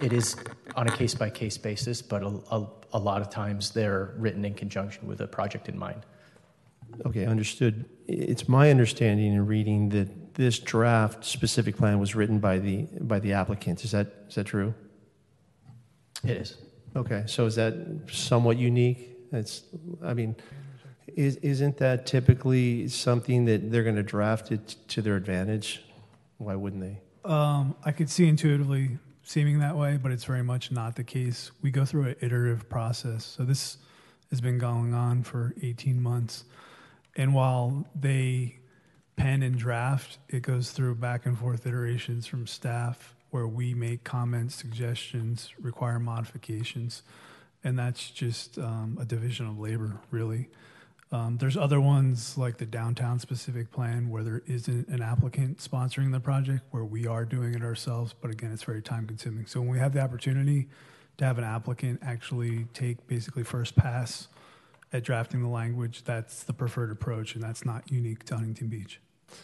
it is on a case by case basis, but a, a, a lot of times they're written in conjunction with a project in mind. Okay, understood. It's my understanding in reading that this draft specific plan was written by the by the applicant. Is that is that true? It is. Okay, so is that somewhat unique? It's, I mean, is, isn't that typically something that they're going to draft it to their advantage? Why wouldn't they? Um, I could see intuitively seeming that way, but it's very much not the case. We go through an iterative process. So this has been going on for 18 months. And while they pen and draft, it goes through back and forth iterations from staff where we make comments, suggestions, require modifications. And that's just um, a division of labor, really. Um, there's other ones like the downtown specific plan where there isn't an applicant sponsoring the project, where we are doing it ourselves. But again, it's very time consuming. So when we have the opportunity to have an applicant actually take basically first pass at drafting the language, that's the preferred approach, and that's not unique to Huntington Beach.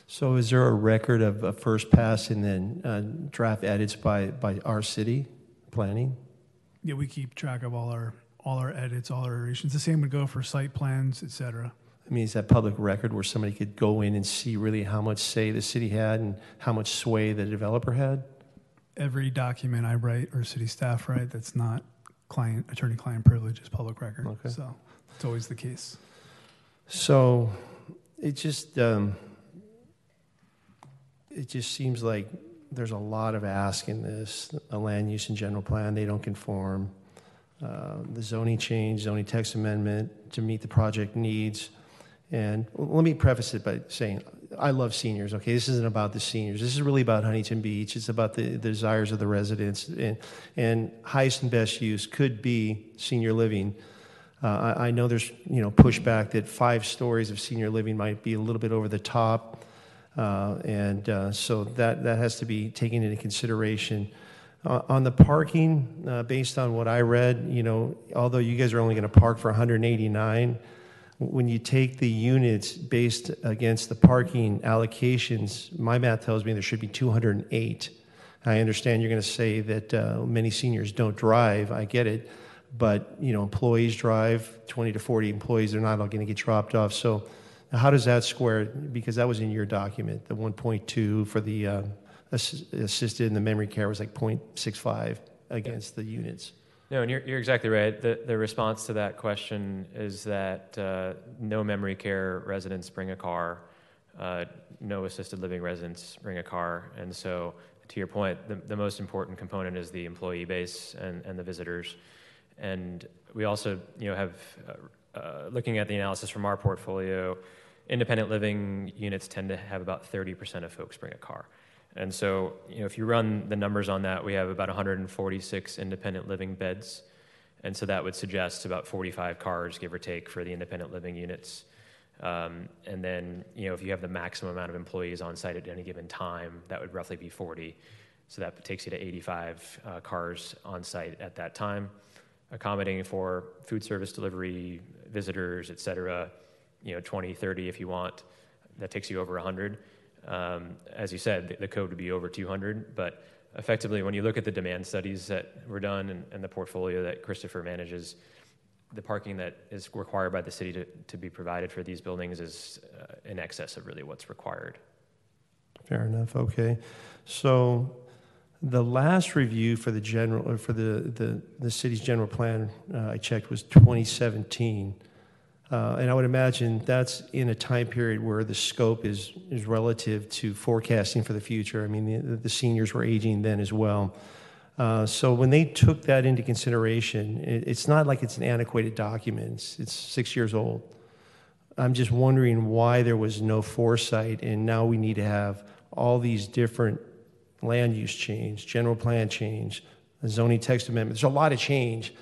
So, is there a record of a first pass and then uh, draft edits by, by our city planning? Yeah, we keep track of all our all our edits, all our iterations. The same would go for site plans, et cetera. I mean, is that public record where somebody could go in and see really how much say the city had and how much sway the developer had? Every document I write or city staff write that's not client attorney-client privilege is public record. Okay. So it's always the case. So it just um, it just seems like there's a lot of ask in this. A land use and general plan they don't conform. Uh, the zoning change, zoning text amendment to meet the project needs. And let me preface it by saying I love seniors. Okay, this isn't about the seniors. This is really about Huntington Beach. It's about the, the desires of the residents. And, and highest and best use could be senior living uh, I, I, know there's you know pushback that five stories of senior living might be a little bit over the top, uh, and uh, so that that has to be taken into consideration. Uh, on the parking, uh, based on what I read, you know, although you guys are only going to park for 189, when you take the units based against the parking allocations, my math tells me there should be 208. I understand you're going to say that uh, many seniors don't drive. I get it, but you know, employees drive. 20 to 40 employees, they're not all going to get dropped off. So, how does that square? Because that was in your document. The 1.2 for the uh, ass- assisted and the memory care was like 0.65 against the units. No, and you're, you're exactly right. The, the response to that question is that uh, no memory care residents bring a car, uh, no assisted living residents bring a car. And so, to your point, the, the most important component is the employee base and, and the visitors. And we also, you know, have, uh, uh, looking at the analysis from our portfolio, independent living units tend to have about 30% of folks bring a car. And so, you know, if you run the numbers on that, we have about 146 independent living beds. And so that would suggest about 45 cars, give or take, for the independent living units. Um, and then, you know, if you have the maximum amount of employees on site at any given time, that would roughly be 40. So that takes you to 85 uh, cars on site at that time, accommodating for food service delivery, visitors, et cetera, you know, 20, 30 if you want. That takes you over 100. Um, as you said, the, code would be over 200, but effectively, when you look at the demand studies that were done and, and the portfolio that Christopher manages, the parking that is required by the city to, to be provided for these buildings is uh, in excess of really what's required. Fair enough. Okay. So the last review for the general or for the the, the city's general plan uh, I checked was 2017. Uh, and I would imagine that's in a time period where the scope is, is relative to forecasting for the future. I mean, the, the seniors were aging then as well. Uh, so when they took that into consideration, it, it's not like it's an antiquated document. It's, it's six years old. I'm just wondering why there was no foresight, and now we need to have all these different land use change, general plan change, zoning text amendment. There's a lot of change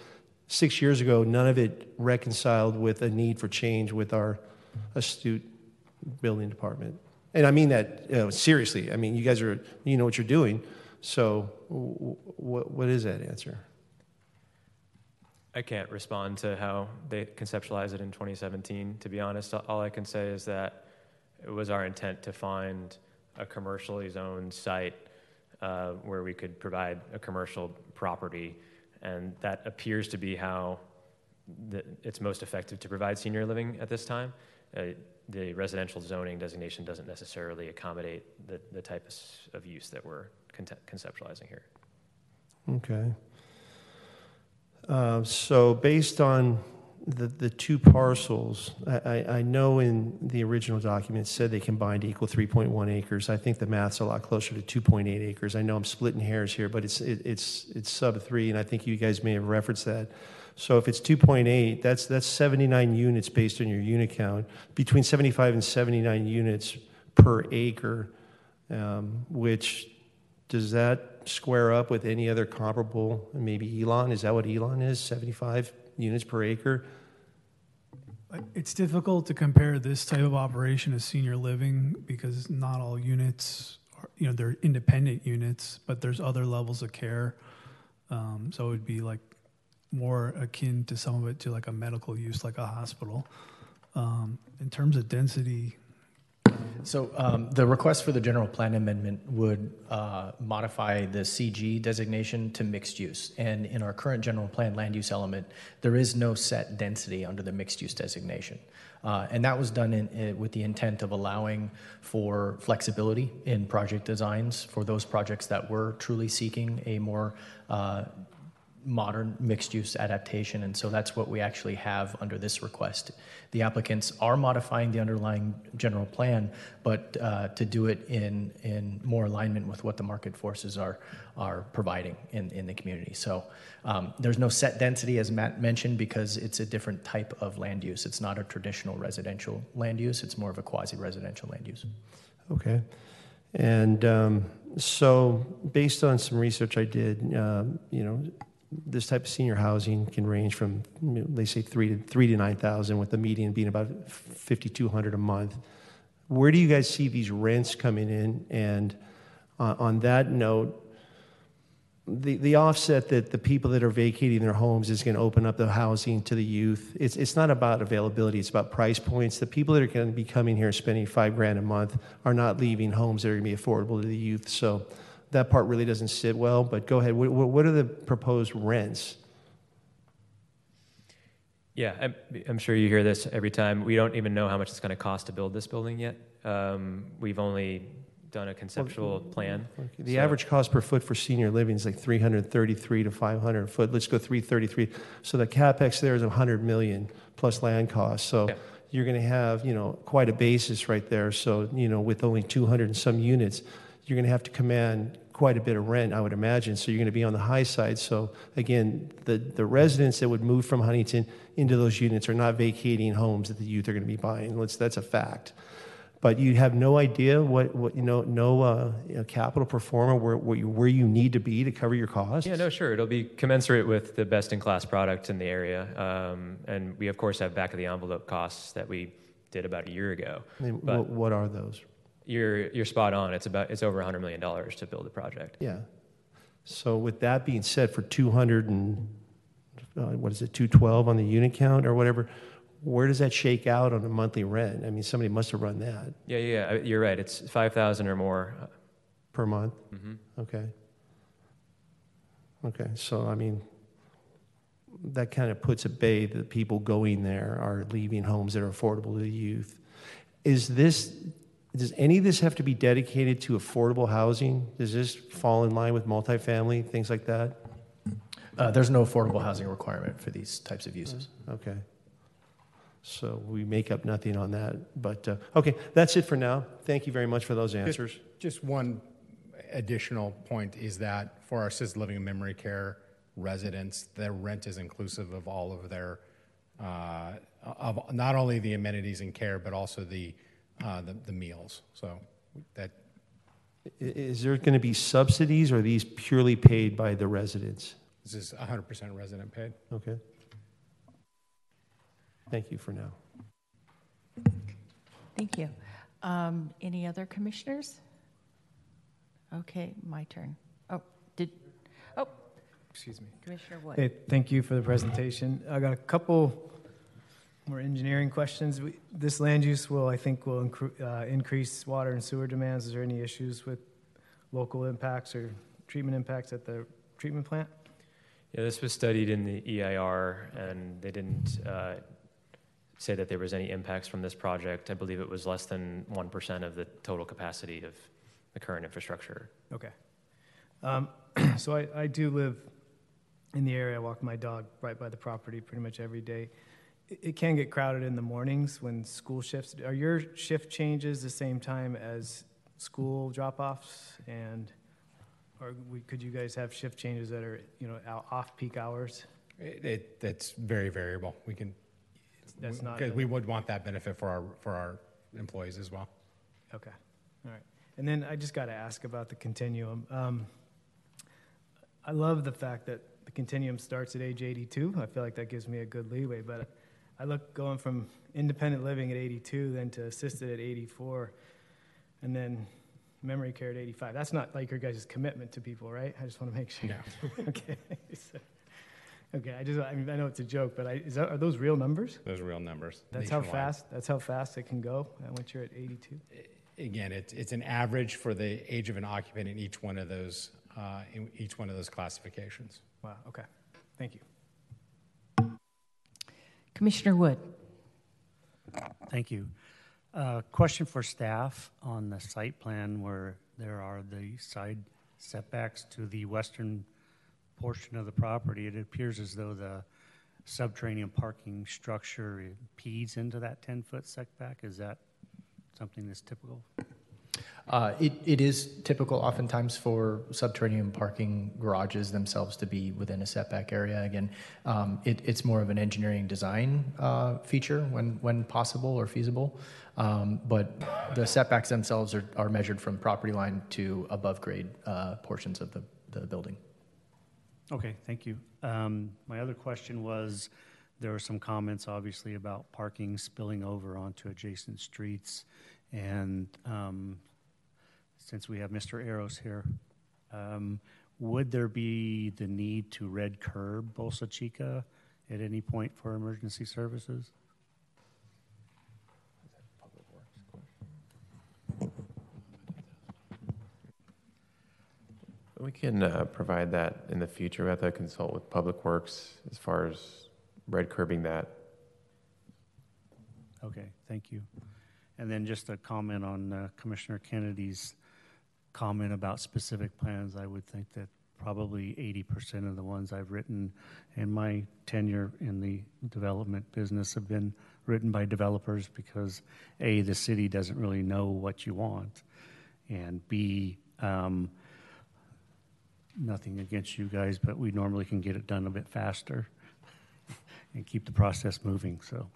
six years ago, none of it reconciled with a need for change with our astute building department. And I mean that you know, seriously. I mean, you guys are, you know what you're doing. So, what, what is that answer? I can't respond to how they conceptualize it in 2017. To be honest, all I can say is that it was our intent to find a commercially zoned site uh, where we could provide a commercial property and that appears to be how the, it's most effective to provide senior living at this time. Uh, the residential zoning designation doesn't necessarily accommodate the, the type of use that we're conceptualizing here. Okay. Uh, so, based on the, the two parcels, I, I know in the original document said they combined equal 3.1 acres. I think the math's a lot closer to 2.8 acres. I know I'm splitting hairs here, but it's it, it's it's sub three, and I think you guys may have referenced that. So if it's 2.8, that's that's 79 units based on your unit count, between 75 and 79 units per acre, um, which does that square up with any other comparable? Maybe Elon is that what Elon is? 75 units per acre. It's difficult to compare this type of operation to senior living because not all units, are, you know, they're independent units, but there's other levels of care. Um, so it would be like more akin to some of it to like a medical use, like a hospital. Um, in terms of density, so um, the request for the general plan amendment would uh, modify the CG designation to mixed use. And in our current general plan land use element, there is no set density under the mixed use designation. Uh, and that was done in, in, with the intent of allowing for flexibility in project designs for those projects that were truly seeking a more uh, modern mixed use adaptation. And so that's what we actually have under this request. The applicants are modifying the underlying general plan, but uh, to do it in, in more alignment with what the market forces are, are providing in, in the community. So um, there's no set density, as Matt mentioned, because it's a different type of land use. It's not a traditional residential land use, it's more of a quasi residential land use. Okay. And um, so, based on some research I did, uh, you know, this type of senior housing can range from they say three to three to nine thousand, with the median being about fifty two hundred a month. Where do you guys see these rents coming in? And uh, on that note, the, the offset that the people that are vacating their homes is going to open up the housing to the youth. It's, it's not about availability, it's about price points. The people that are going to be coming here spending five grand a month are not leaving homes that are going to be affordable to the youth. So that part really doesn't sit well. But go ahead. What, what are the proposed rents? Yeah, I'm, I'm sure you hear this every time. We don't even know how much it's going to cost to build this building yet. Um, we've only done a conceptual plan. The So- average cost per foot for senior living is like 333 to 500 a foot. Let's go 333. So the capex there is 100 million plus land costs. So Yeah. you're going to have, you know, quite a basis right there. So, you know, with only 200 and some units, you're going to have to command quite a bit of rent, I would imagine. So you're going to be on the high side. So again, the, the residents that would move from Huntington into those units are not vacating homes that the youth are going to be buying. Let's, that's a fact. But you have no idea what, what you know, no uh, you know, capital pro forma where, where, you, where you need to be to cover your costs. Yeah, no, sure. It'll be commensurate with the best-in-class product in the area. Um, and we, of course, have back-of-the-envelope costs that we did about a year ago. But what, what are those? You're, you're spot on. It's about it's over $100 million to build the project. Yeah. So with that being said, for 200 and uh, what is it, 212 on the unit count or whatever, where does that shake out on a monthly rent? I mean, somebody must have run that Yeah, yeah, yeah. You're right. It's 5,000 or more. per month. hmm Okay. Okay. So I mean, that kind of puts at bay that people going there are leaving homes that are affordable to the youth. Is this? Does any of this have to be dedicated to affordable housing? Does this fall in line with multifamily things like that? Uh, there's no affordable housing requirement for these types of uses. Okay. So we make up nothing on that. But uh, okay, that's it for now. Thank you very much for those answers. Just one additional point is that for our assisted living and memory care residents, their rent is inclusive of all of their, uh, of not only the amenities and care, but also the, uh, the, the meals. So that is there going to be subsidies or are these purely paid by the residents? this is 100% resident paid. Okay. Thank you for now. Thank you. Um, Any other commissioners? Okay, my turn. Oh, did, oh, Excuse me. Commissioner Wood. Hey, thank you for the presentation. I got a couple more engineering questions. We- This land use will, I think, will incre- uh, increase water and sewer demands. Is there any issues with local impacts or treatment impacts at the treatment plant? Yeah, this was studied in the EIR, and they didn't uh, say that there was any impacts from this project. I believe it was less than 1% of the total capacity of the current infrastructure. Okay. Um, So I, I do live in the area. I walk my dog right by the property pretty much every day. It, can get crowded in the mornings when school shifts. Are your shift changes the same time as school drop-offs? And, or we, could you guys have shift changes that are, you know, out- off-peak hours? It, it, it's very variable. We can, That's not because we would want that benefit for our, for our employees as well. Okay, all right. And then I just got to ask about the continuum. Um, I love the fact that the continuum starts at age 82. I feel like that gives me a good leeway, but I look going from independent living at 82, then to assisted at 84, and then memory care at 85. That's not like your guys' commitment to people, right? I just want to make sure. No. okay. So- okay. I just I mean I know it's a joke, but I, is that, are those real numbers? Those are real numbers. That's how fast. That's how fast it can go. Once you're at 82. Again, it's, it's an average for the age of an occupant in each one of those, uh, in each one of those classifications. Wow. Okay. Thank you. Commissioner Wood. Thank you. Uh, Question for staff on the site plan where there are the side setbacks to the western portion of the property. It appears as though the subterranean parking structure impedes into that 10-foot setback. Is that something that's typical? Uh, it, it is typical oftentimes for subterranean parking garages themselves to be within a setback area. Again, um, it, it's more of an engineering design uh, feature when, when possible or feasible. Um, but the setbacks themselves are, are measured from property line to above grade uh, portions of the, the building. Okay, thank you. Um, My other question was, there were some comments, obviously, about parking spilling over onto adjacent streets. And um, since we have Mr. Eros here, um, would there be the need to red curb Bolsa Chica at any point for emergency services? We can uh, provide that in the future. We have to consult with Public Works as far as red curbing that. Okay, thank you. And then just a comment on uh, Commissioner Kennedy's comment about specific plans. I would think that probably 80% of the ones I've written in my tenure in the development business have been written by developers because A, the city doesn't really know what you want, and B, um, nothing against you guys, but we normally can get it done a bit faster and keep the process moving. So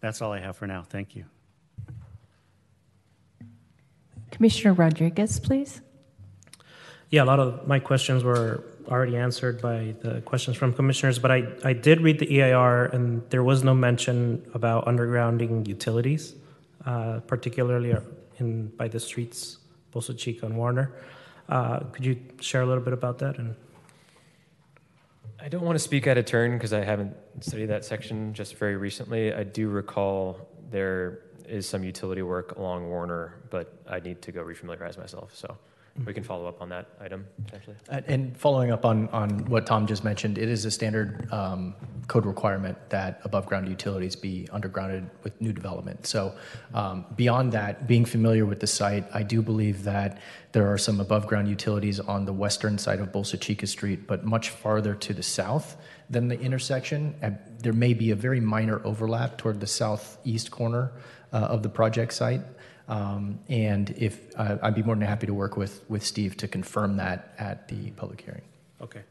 that's all I have for now. Thank you. Commissioner Rodriguez, please. Yeah, a lot of my questions were already answered by the questions from commissioners, but I, I did read the EIR and there was no mention about undergrounding utilities, uh, particularly in by the streets, Bolsa Chica and Warner. Uh, could you share a little bit about that? And I don't want to speak out of turn because I haven't studied that section just very recently. I do recall there is some utility work along Warner, but I need to go refamiliarize myself. So we can follow up on that item potentially. And following up on, on what Tom just mentioned, it is a standard um, code requirement that above ground utilities be undergrounded with new development. So um, beyond that, being familiar with the site, I do believe that there are some above ground utilities on the western side of Bolsa Chica Street, but much farther to the south than the intersection. And there may be a very minor overlap toward the southeast corner uh, of the project site. Um, and if uh, I'd be more than happy to work with with Steve to confirm that at the public hearing. Okay.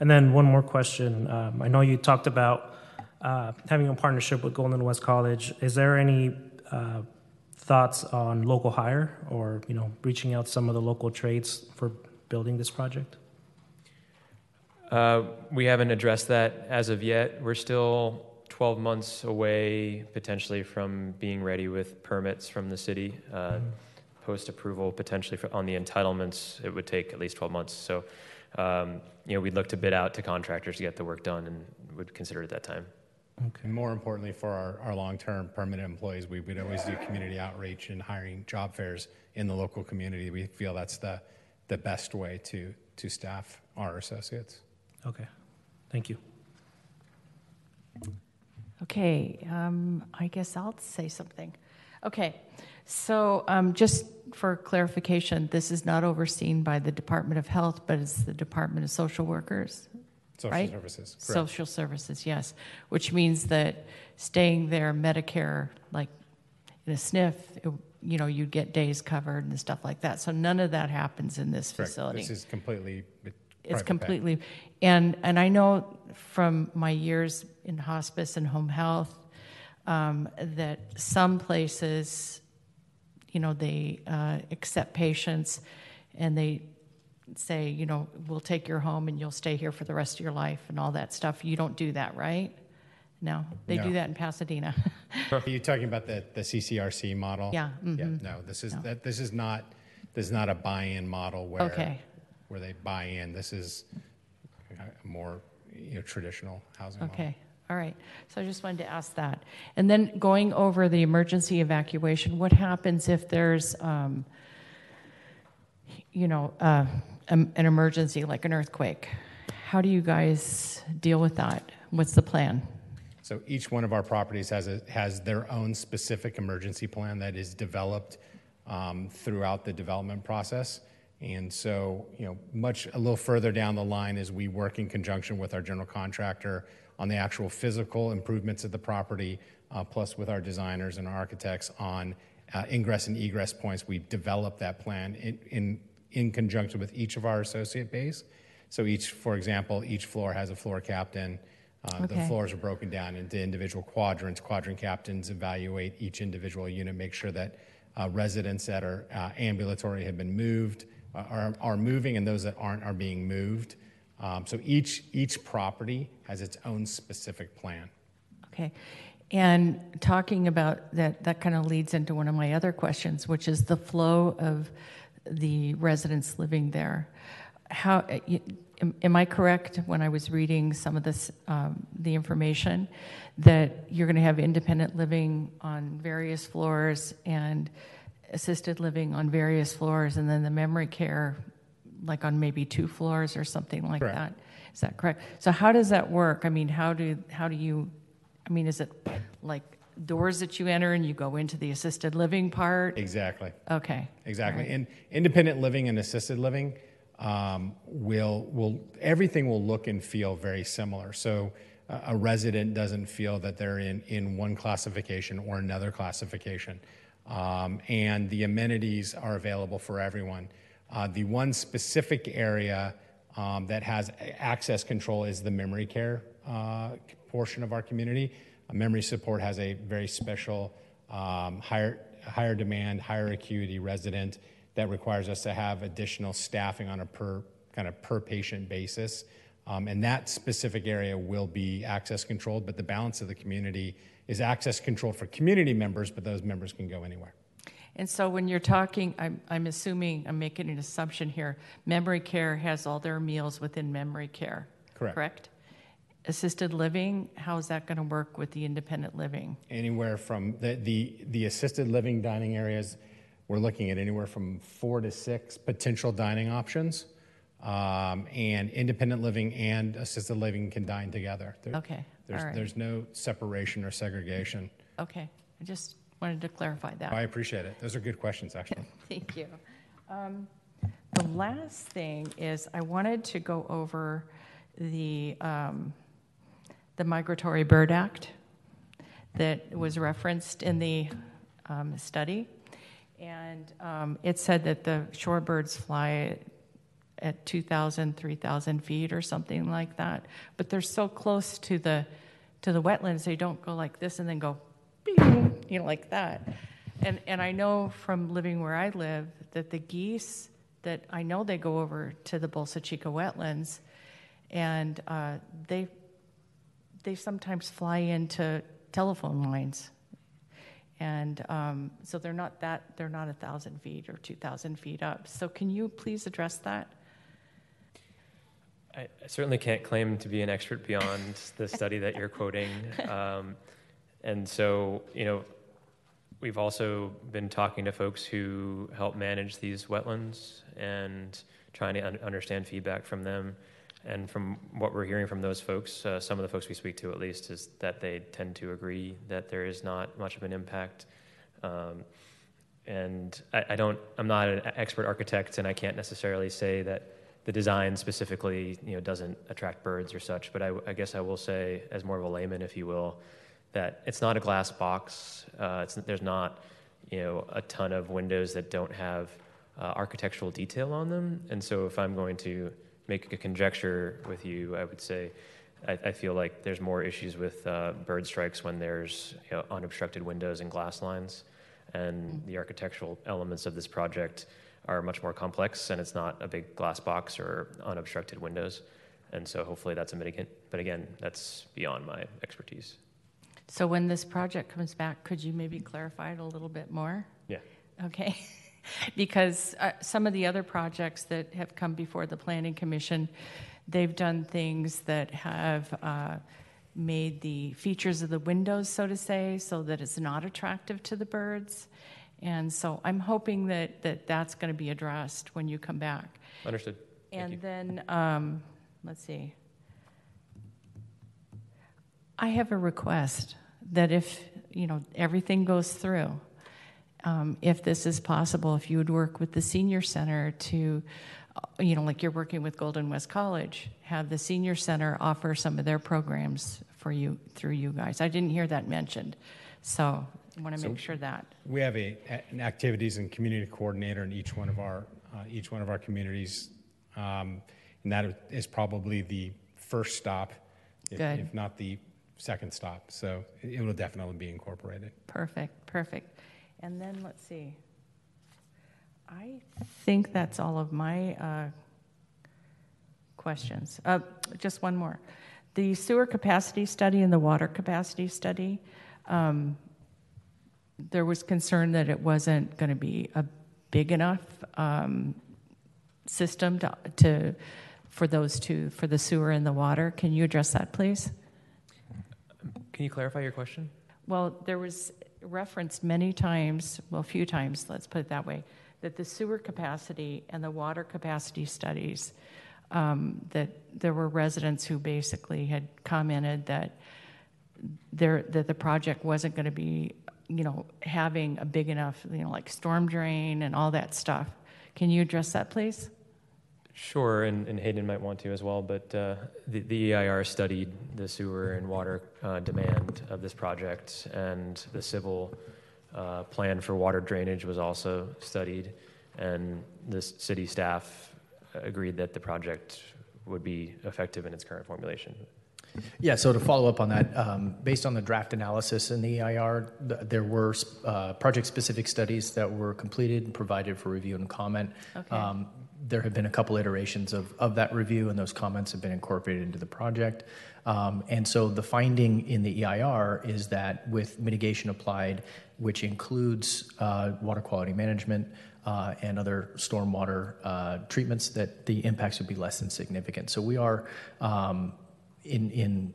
And then one more question. Um, I know you talked about uh, having a partnership with Golden West College. Is there any uh, thoughts on local hire or you know reaching out some of the local trades for building this project? Uh, we haven't addressed that as of yet. We're still 12 months away potentially from being ready with permits from the city. Uh, Post approval potentially for, on the entitlements, it would take at least 12 months. So, um, you know, we'd look to bid out to contractors to get the work done and would consider it at that time. And more importantly, for our, our long-term permanent employees, we would always do community outreach and hiring job fairs in the local community. We feel that's the, the best way to, to staff our associates. Okay. Thank you. Okay, um, I guess I'll say something. Okay, so um, just for clarification, this is not overseen by the Department of Health, but it's the Department of Social Workers, Social right? services, correct. Social services, yes. Which means that staying there, Medicare, like in a SNF, it- you know, you'd get days covered and stuff like that. So none of that happens in this Correct. facility. This is completely It's completely, pay. And, and I know from my years in hospice and home health, um, that some places, you know, they, uh, accept patients and they say, you know, we'll take your home and you'll stay here for the rest of your life and all that stuff. You don't do that, right? No, they No. do that in Pasadena. Are you talking about the, the CCRC model? Yeah, Yeah, mhm. no, this is, No. that, this is not, this is not a buy-in model where, Okay. where they buy in. This is more, you know, traditional housing model. Okay, all right. So I just wanted to ask that. And then going over the emergency evacuation, what happens if there's, um, you know, uh, an emergency like an earthquake? How do you guys deal with that? What's the plan? So each one of our properties has a, has their own specific emergency plan that is developed um, throughout the development process. And so, you know, much a little further down the line as we work in conjunction with our general contractor on the actual physical improvements of the property, uh, plus with our designers and our architects on uh, ingress and egress points. We develop that plan in, in in conjunction with each of our associate base. So each, for example, each floor has a floor captain. Uh, The floors are broken down into individual quadrants. Quadrant captains evaluate each individual unit, make sure that uh, residents that are uh, ambulatory have been moved, are, are moving, and those that aren't are being moved. Um, So each, each property has its own specific plan. Okay. And talking about that, that kind of leads into one of my other questions, which is the flow of the residents living there. how, uh, am- am I correct when I was reading some of this, um, the information, that you're going to have independent living on various floors and assisted living on various floors, and then the memory care, like on maybe two floors or something like Correct. that? Is that correct? So how does that work? I mean, how do, how do you, I mean, is it like doors that you enter and you go into the assisted living part? Exactly. Okay. Exactly. Right. And independent living and assisted living um, will will everything will look and feel very similar. So uh, a resident doesn't feel that they're in in one classification or another classification, um, and the amenities are available for everyone. Uh, the one specific area um, that has access control is the memory care uh, portion of our community. Memory support has a very special um, higher higher demand, higher acuity resident that requires us to have additional staffing on a per kind of per patient basis. Um, and that specific area will be access controlled, but the balance of the community is access controlled for community members, but those members can go anywhere. And so when you're talking, I'm, I'm assuming, I'm making an assumption here, memory care has all their meals within memory care. Correct. Correct? Assisted living, how is that going to work with the independent living? Anywhere from the, the, the assisted living dining areas, we're looking at anywhere from four to six potential dining options. Um, and independent living and assisted living can dine together. There- Okay, There's, all right. there's no separation or segregation. Okay, I just wanted to clarify that. I appreciate it. Those are good questions, actually. Thank you. Um, The last thing is, I wanted to go over the, um, the Migratory Bird Act that was referenced in the um, study. And um, it said that the shorebirds fly at 2,000, 3,000 feet or something like that. But they're so close to the, to the wetlands, they don't go like this and then go, you know, like that. And, and I know from living where I live that the geese that I know they go over to the Bolsa Chica wetlands and uh, they, they sometimes fly into telephone lines. And um, so they're not that, they're not a thousand feet or 2,000 feet up. So can you please address that? I certainly can't claim to be an expert beyond the study that you're quoting. Um, and so, you know, we've also been talking to folks who help manage these wetlands and trying to un- understand feedback from them. And from what we're hearing from those folks, uh, some of the folks we speak to at least, is that they tend to agree that there is not much of an impact. Um, and I, I don't, I'm not an expert architect, and I can't necessarily say that the design specifically, you know, doesn't attract birds or such. But I, I guess I will say, as more of a layman, if you will, that it's not a glass box. Uh, it's, there's not, you know, a ton of windows that don't have uh, architectural detail on them. And so, if I'm going to make a conjecture with you, I would say I, I feel like there's more issues with uh, bird strikes when there's you know, unobstructed windows and glass lines, and the architectural elements of this project are much more complex, and it's not a big glass box or unobstructed windows. And so, hopefully, that's a mitigant. But again, that's beyond my expertise. So when this project comes back, could you maybe clarify it a little bit more? Yeah. Okay. because uh, some of the other projects that have come before the Planning Commission, they've done things that have uh, made the features of the windows, so to say, so that it's not attractive to the birds. And so I'm hoping that, that that's going to be addressed when you come back. Understood. Thank And you. then, um, let's see. I have a request that if, you know, everything goes through, um, if this is possible, if you would work with the senior center to, uh, you know, like you're working with Golden West College, have the senior center offer some of their programs for you through you guys. I didn't hear that mentioned, so I want to So- make sure that. We have a, an activities and community coordinator in each one of our, uh, each one of our communities. Um, and that is probably the first stop, if, Good. if not the second stop. So it, it will definitely be incorporated. Perfect, perfect. And then, let's see. I think that's all of my uh, questions. Uh, Just one more. The sewer capacity study and the water capacity study, um, there was concern that it wasn't going to be a big enough um, system to, to, for those two, for the sewer and the water. Can you address that, please? Can you clarify your question? Well, there was referenced many times, well, a few times, let's put it that way, that the sewer capacity and the water capacity studies, um, that there were residents who basically had commented that there that the project wasn't going to be, you know, having a big enough, you know, like storm drain and all that stuff. Can you address that, please? Sure, and, and Hayden might want to as well, but uh, the, the EIR studied the sewer and water uh, demand of this project, and the civil uh, plan for water drainage was also studied, and the city staff agreed that the project would be effective in its current formulation. Yeah, so to follow up on that, um, based on the draft analysis in the EIR, th- there were uh, project specific studies that were completed and provided for review and comment. Okay. Um, there have been a couple iterations of, of that review, and those comments have been incorporated into the project. Um, and so the finding in the EIR is that with mitigation applied, which includes uh, water quality management uh, and other stormwater uh, treatments, that the impacts would be less than significant. So we are um, in, in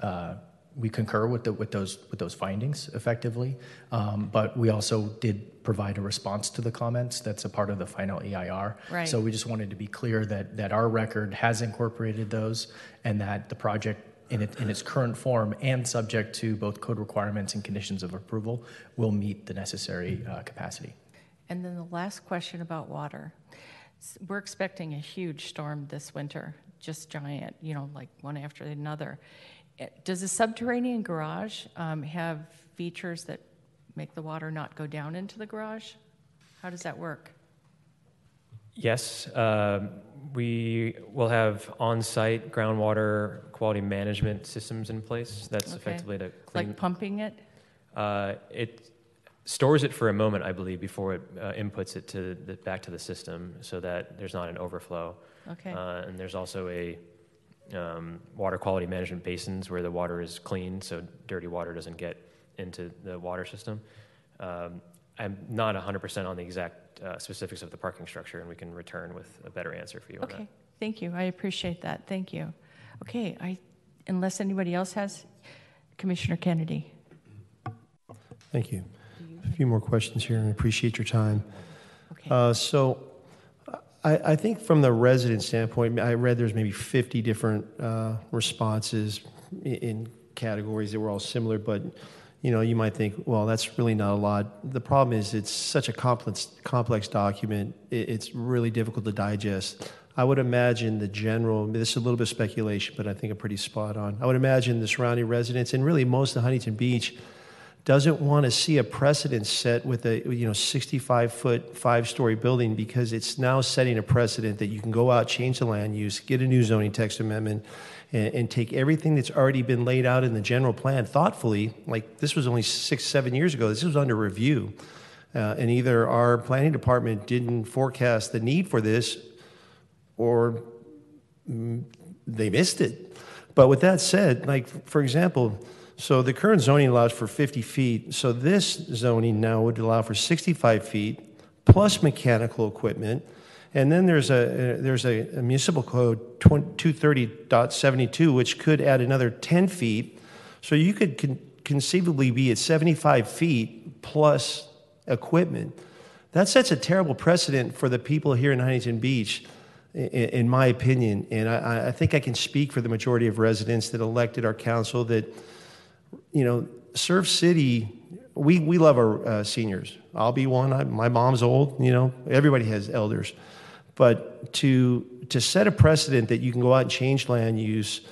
uh, we concur with, the, with, those, with those findings effectively, um, but we also did provide a response to the comments. That's a part of the final EIR. Right. So we just wanted to be clear that, that our record has incorporated those and that the project in, it, in its current form and subject to both code requirements and conditions of approval will meet the necessary uh, capacity. And then the last question about water. We're expecting a huge storm this winter, just giant, you know, like one after another. Does a subterranean garage um, have features that make the water not go down into the garage? How does that work? Yes, um, we will have on-site groundwater quality management systems in place. That's Okay. effectively to clean. Like pumping it? Uh, it stores it for a moment, I believe, before it uh, inputs it to the, back to the system, so that there's not an overflow. Okay. Uh, and there's also a um, water quality management basins where the water is clean, so dirty water doesn't get into the water system. Um, I'm not 100% on the exact uh, specifics of the parking structure, and we can return with a better answer for you on that. Okay, thank you. I appreciate that. Thank you. Okay, I, unless anybody else has, Commissioner Kennedy. Thank you. A few more questions here, and I appreciate your time. Uh, so, I, I think from the resident standpoint, I read there's maybe 50 different uh, responses in, in categories that were all similar, but you know, you might think, well, that's really not a lot. The problem is it's such a complex, complex document. It, it's really difficult to digest. I would imagine the general, this is a little bit of speculation, but I think I'm pretty spot on. I would imagine the surrounding residents and really most of Huntington Beach doesn't want to see a precedent set with a you know 65 foot five story building because it's now setting a precedent that you can go out change the land use get a new zoning text amendment and, and take everything that's already been laid out in the general plan thoughtfully. Like this was only six seven years ago. This was under review. Uh, and either our planning department didn't forecast the need for this or they missed it. But with that said like for example so the current zoning allows for 50 feet. So this zoning now would allow for 65 feet plus mechanical equipment. And then there's a, there's a, a municipal code 230.72, which could add another 10 feet. So you could con- conceivably be at 75 feet plus equipment. That sets a terrible precedent for the people here in Huntington Beach, i- in my opinion. And I, I think I can speak for the majority of residents that elected our council that you know, Surf City, we, we love our uh, seniors. I'll be one. I, my mom's old, you know, everybody has elders. But to, to set a precedent that you can go out and change land use,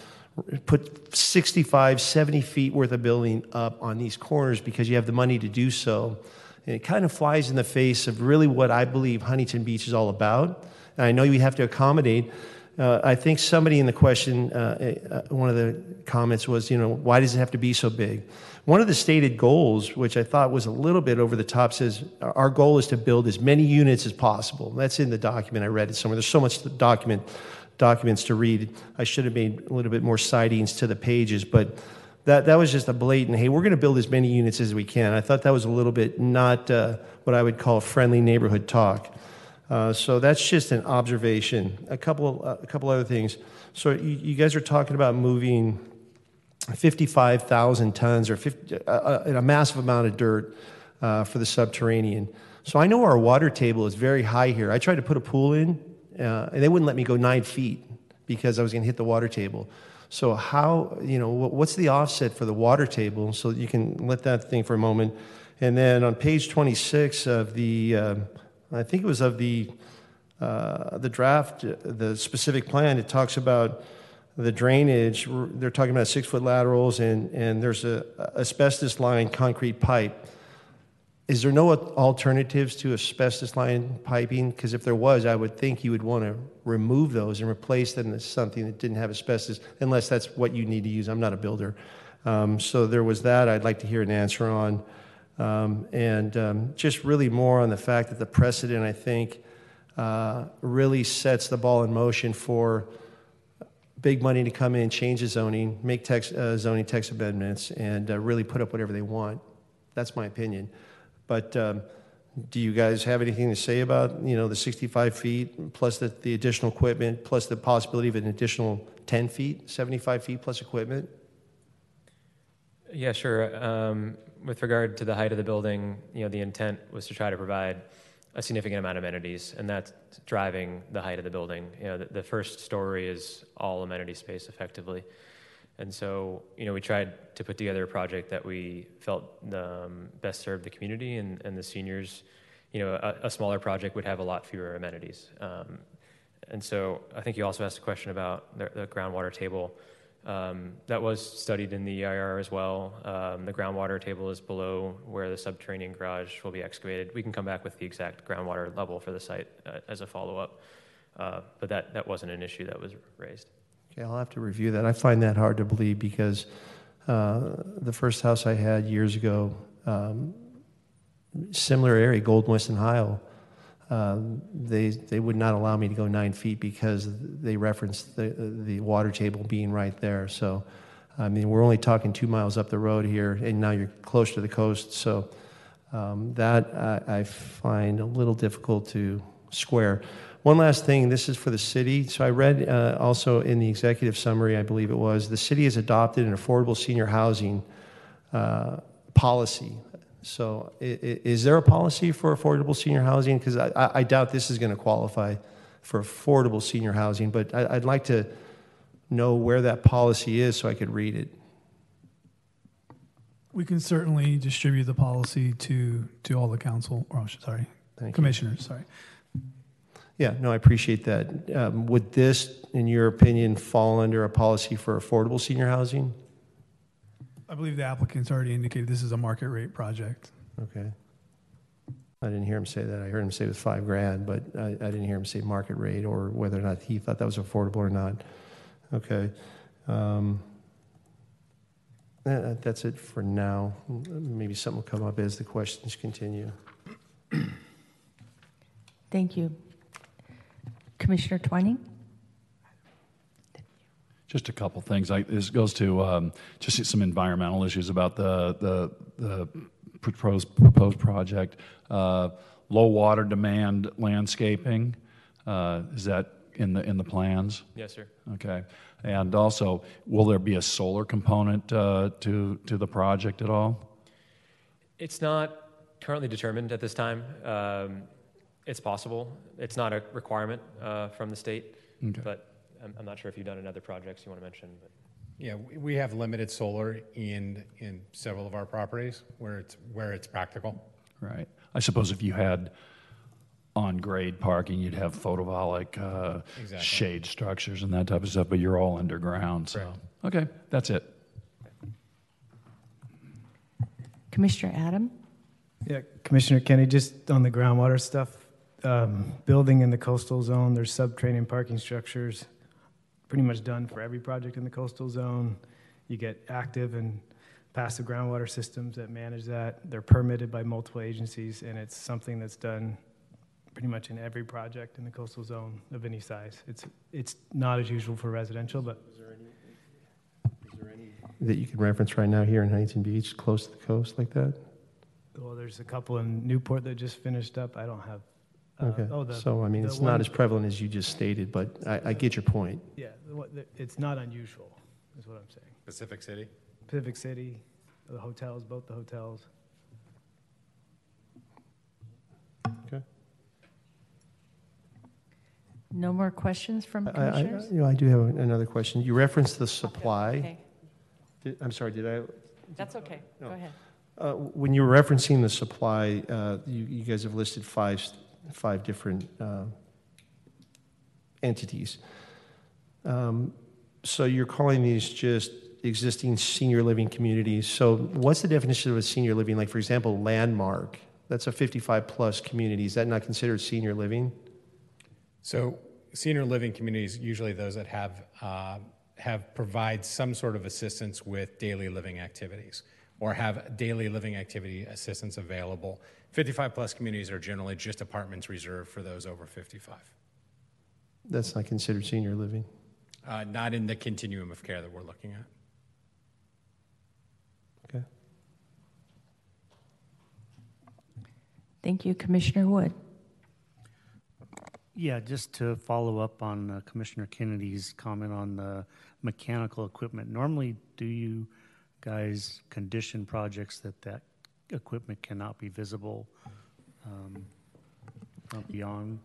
put 65, 70 feet worth of building up on these corners because you have the money to do so, and it kind of flies in the face of really what I believe Huntington Beach is all about. And I know you have to accommodate. Uh, I think somebody in the question, uh, uh, one of the comments was, you know, why does it have to be so big? One of the stated goals, which I thought was a little bit over the top, says our goal is to build as many units as possible. That's in the document I read it somewhere. There's so much document documents to read. I should have made a little bit more sightings to the pages, but that that was just a blatant. Hey, we're going to build as many units as we can. I thought that was a little bit not uh, what I would call friendly neighborhood talk. Uh, so that's just an observation. A couple, uh, a couple other things. So you, you guys are talking about moving 55,000 tons or 50, uh, uh, a massive amount of dirt uh, for the subterranean. So I know our water table is very high here. I tried to put a pool in, uh, and they wouldn't let me go nine feet because I was going to hit the water table. So how, you know, what's the offset for the water table? So you can let that thing for a moment. And then on page 26 of the, I think it was of the, uh, the draft, the specific plan, it talks about the drainage. They're talking about six-foot laterals and, and there's a asbestos lined concrete pipe. Is there no alternatives to asbestos line piping? Because if there was, I would think you would want to remove those and replace them with something that didn't have asbestos, unless that's what you need to use. I'm not a builder. Um, so there was that I'd like to hear an answer on. Um, and um, just really more on the fact that the precedent, I think, uh, really sets the ball in motion for big money to come in, change the zoning, make text, uh, zoning text amendments, and uh, really put up whatever they want. That's my opinion. But um, do you guys have anything to say about you know the 65 feet plus the, the additional equipment plus the possibility of an additional 10 feet, 75 feet plus equipment? Yeah, sure. Um, with regard to the height of the building, you know, the intent was to try to provide a significant amount of amenities, and that's driving the height of the building. You know, the, the first story is all amenity space effectively. And so, you know, we tried to put together a project that we felt um, best served the community and, and the seniors. You know, a, a smaller project would have a lot fewer amenities. Um, and so I think you also asked a question about the, the groundwater table. Um, that was studied in the EIR as well. Um, the groundwater table is below where the subterranean garage will be excavated. We can come back with the exact groundwater level for the site uh, as a follow up, uh, but that, that wasn't an issue that was raised. Okay, I'll have to review that. I find that hard to believe because uh, the first house I had years ago, um, similar area, Golden West and Ohio, um, they they would not allow me to go nine feet because they referenced the the water table being right there. So, I mean, we're only talking two miles up the road here, and now you're close to the coast. So, um, that I, I find a little difficult to square. One last thing, this is for the city. So I read uh, also in the executive summary, I believe it was, the city has adopted an affordable senior housing uh, policy. So is there a policy for affordable senior housing? Because I, doubt this is going to qualify for affordable senior housing, but I, I'd like to know where that policy is so I could read it. We can certainly distribute the policy to, to all the council, or, sorry, Thank you. commissioners, sorry. Yeah, no, I appreciate that. Um, would this, in your opinion, fall under a policy for affordable senior housing? I believe the applicant's already indicated this is a market rate project. Okay. I didn't hear him say that. I heard him say it was five grand, but I, I didn't hear him say market rate or whether or not he thought that was affordable or not. Okay. Um, that- that's it for now. Maybe something will come up as the questions continue. Thank you. Commissioner Twining? Just a couple things. I, this goes to um, just some environmental issues about the the, the proposed proposed project. Uh, low water demand landscaping uh, is that in the in the plans? Yes, sir. Okay. And also, will there be a solar component uh, to to the project at all? It's not currently determined at this time. Um, it's possible. It's not a requirement uh, from the state, Okay. but I'm, I'm not sure if you've done in other projects you want to mention. But. Yeah, we- we have limited solar in, in several of our properties where it's, where it's practical. Right. I suppose if you had on grade parking, you'd have photovoltaic uh, Exactly. shade structures and that type of stuff, but you're all underground. So, okay, that's it. Commissioner Adam? Yeah, Commissioner Kenny, just on the groundwater stuff, um, building in the coastal zone, there's subterranean parking structures, pretty much done for every project in the coastal zone. You get active and passive groundwater systems that manage that. They're permitted by multiple agencies, and it's something that's done pretty much in every project in the coastal zone of any size. It's, it's not as usual for residential, but is there any, is there any That you can reference right now here in Huntington Beach, close to the coast like that? Well, there's a couple in Newport that just finished up. I don't have Okay, oh, the- so I mean, the it's one- not as prevalent as you just stated, but I, I get your point. Yeah, the one- the- it's not unusual, is what I'm saying. Pacific City? Pacific City, the hotels, both the hotels. Okay. No more questions from I, I, commissioners? you know, I do have another question. You referenced the supply. Okay, Did- I'm sorry, did I? that's okay. Go No. ahead. Uh, When you were referencing the supply, uh, you you guys have listed five, s- five different uh, entities. Um, So you're calling these just existing senior living communities. So what's the definition of a senior living? Like, for example, Landmark, that's a 55-plus community. Is that not considered senior living? So senior living communities, usually those that have, uh, have provide some sort of assistance with daily living activities or have daily living activity assistance available. 55-plus communities are generally just apartments reserved for those over 55. That's not considered senior living. Uh, Not in the continuum of care that we're looking at. Okay. Thank you, Commissioner Wood. Yeah, just to follow up on uh, Commissioner Kennedy's comment on the mechanical equipment. Normally, do you guys condition projects that that equipment cannot be visible um, beyond?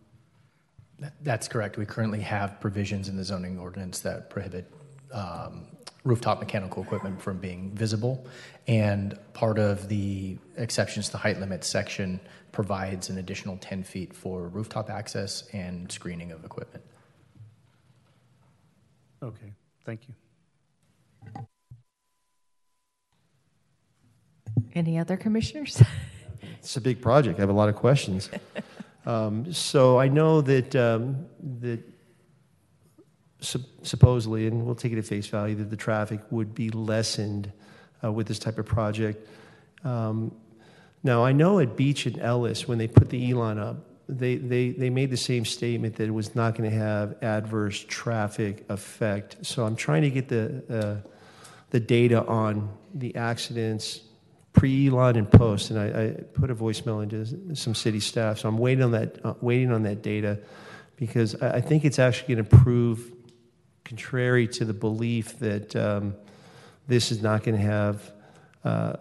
That- That's correct. We currently have provisions in the zoning ordinance that prohibit um, rooftop mechanical equipment from being visible. And part of the exceptions to the height limit section provides an additional 10 feet for rooftop access and screening of equipment. Okay, thank you. Any other commissioners? It's a big project. I have a lot of questions. Um, So I know that, um, that sup- supposedly, and we'll take it at face value, that the traffic would be lessened uh, with this type of project. Um, Now, I know at Beach and Ellis, when they put the Elan up, they, they, they made the same statement that it was not going to have adverse traffic effect. So I'm trying to get the, uh, the data on the accidents pre-Elan and post, and I, I put a voicemail into some city staff. So I'm waiting on that, uh, waiting on that data, because I, I think it's actually going to prove contrary to the belief that um, this is not going to have uh,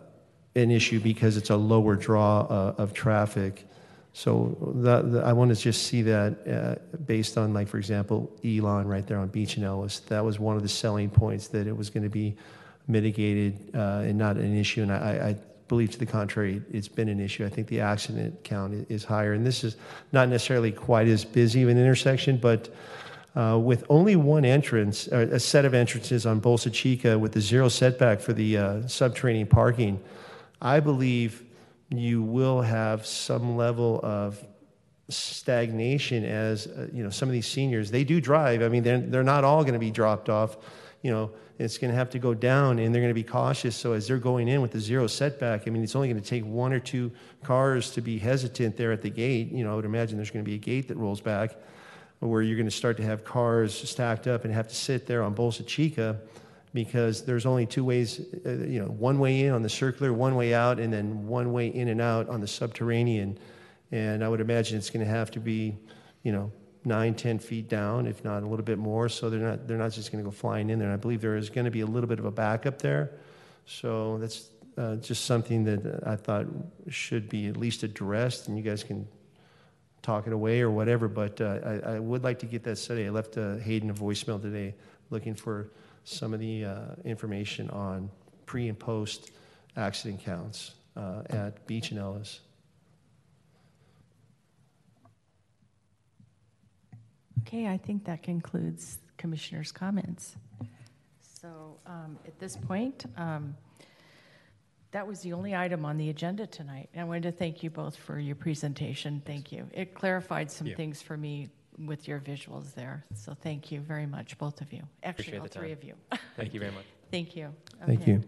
an issue because it's a lower draw uh, of traffic. So I want to just see that uh, based on, like, for example, Elan right there on Beach and Ellis. That was one of the selling points that it was going to be mitigated uh, and not an issue. And I, I believe to the contrary, it's been an issue. I think the accident count is higher. And this is not necessarily quite as busy of an intersection, but uh, with only one entrance, a set of entrances on Bolsa Chica with the zero setback for the uh, subterranean parking, I believe you will have some level of stagnation as uh, you know some of these seniors they do drive i mean they're, they're not all going to be dropped off you know it's going to have to go down and they're going to be cautious. So as they're going in with the zero setback i mean it's only going to take one or two cars to be hesitant there at the gate. You know i would imagine there's going to be a gate that rolls back where you're going to start to have cars stacked up and have to sit there on bolsa chica because there's only two ways uh, you know one way in on the circular one way out and then one way in and out on the subterranean. And I would imagine it's going to have to be, you know, nine, ten feet down, if not a little bit more. So they're not they're not just going to go flying in there. And I believe there is going to be a little bit of a backup there. So that's uh, just something that I thought should be at least addressed, and you guys can talk it away or whatever. But uh, I, I would like to get that study. I left uh, Hayden a voicemail today, looking for some of the uh, information on pre and post accident counts uh, at Beach and Ellis. Okay, I think that concludes commissioners' comments. So um, at this point, um, that was the only item on the agenda tonight. And I wanted to thank you both for your presentation. Thank you. It clarified some Yeah. things for me with your visuals there. So thank you very much, both of you. Actually, Appreciate all three of you. Thank you very much. Thank you. Thank you.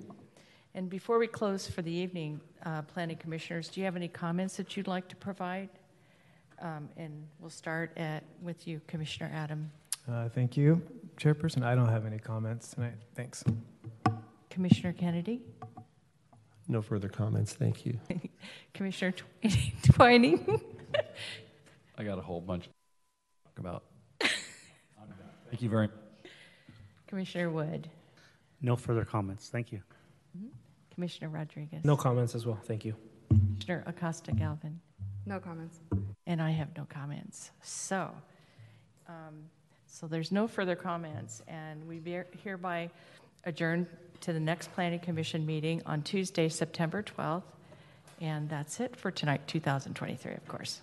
And before we close for the evening, uh, planning commissioners, do you have any comments that you'd like to provide? Um, And we'll start at, with you, Commissioner Adam. Uh, Thank you, Chairperson. I don't have any comments tonight. Thanks. Commissioner Kennedy? No further comments. Thank you. Commissioner Twi- Twining? I got a whole bunch to talk about. Thank you very much. Commissioner Wood, No further comments. Thank you. Commissioner Rodriguez. No comments as well. Thank you. Commissioner Acosta Galvin. No comments. And I have no comments. So, um, so there's no further comments, and we hereby adjourn to the next Planning Commission meeting on Tuesday, September 12th. And that's it for tonight, 2023, of course.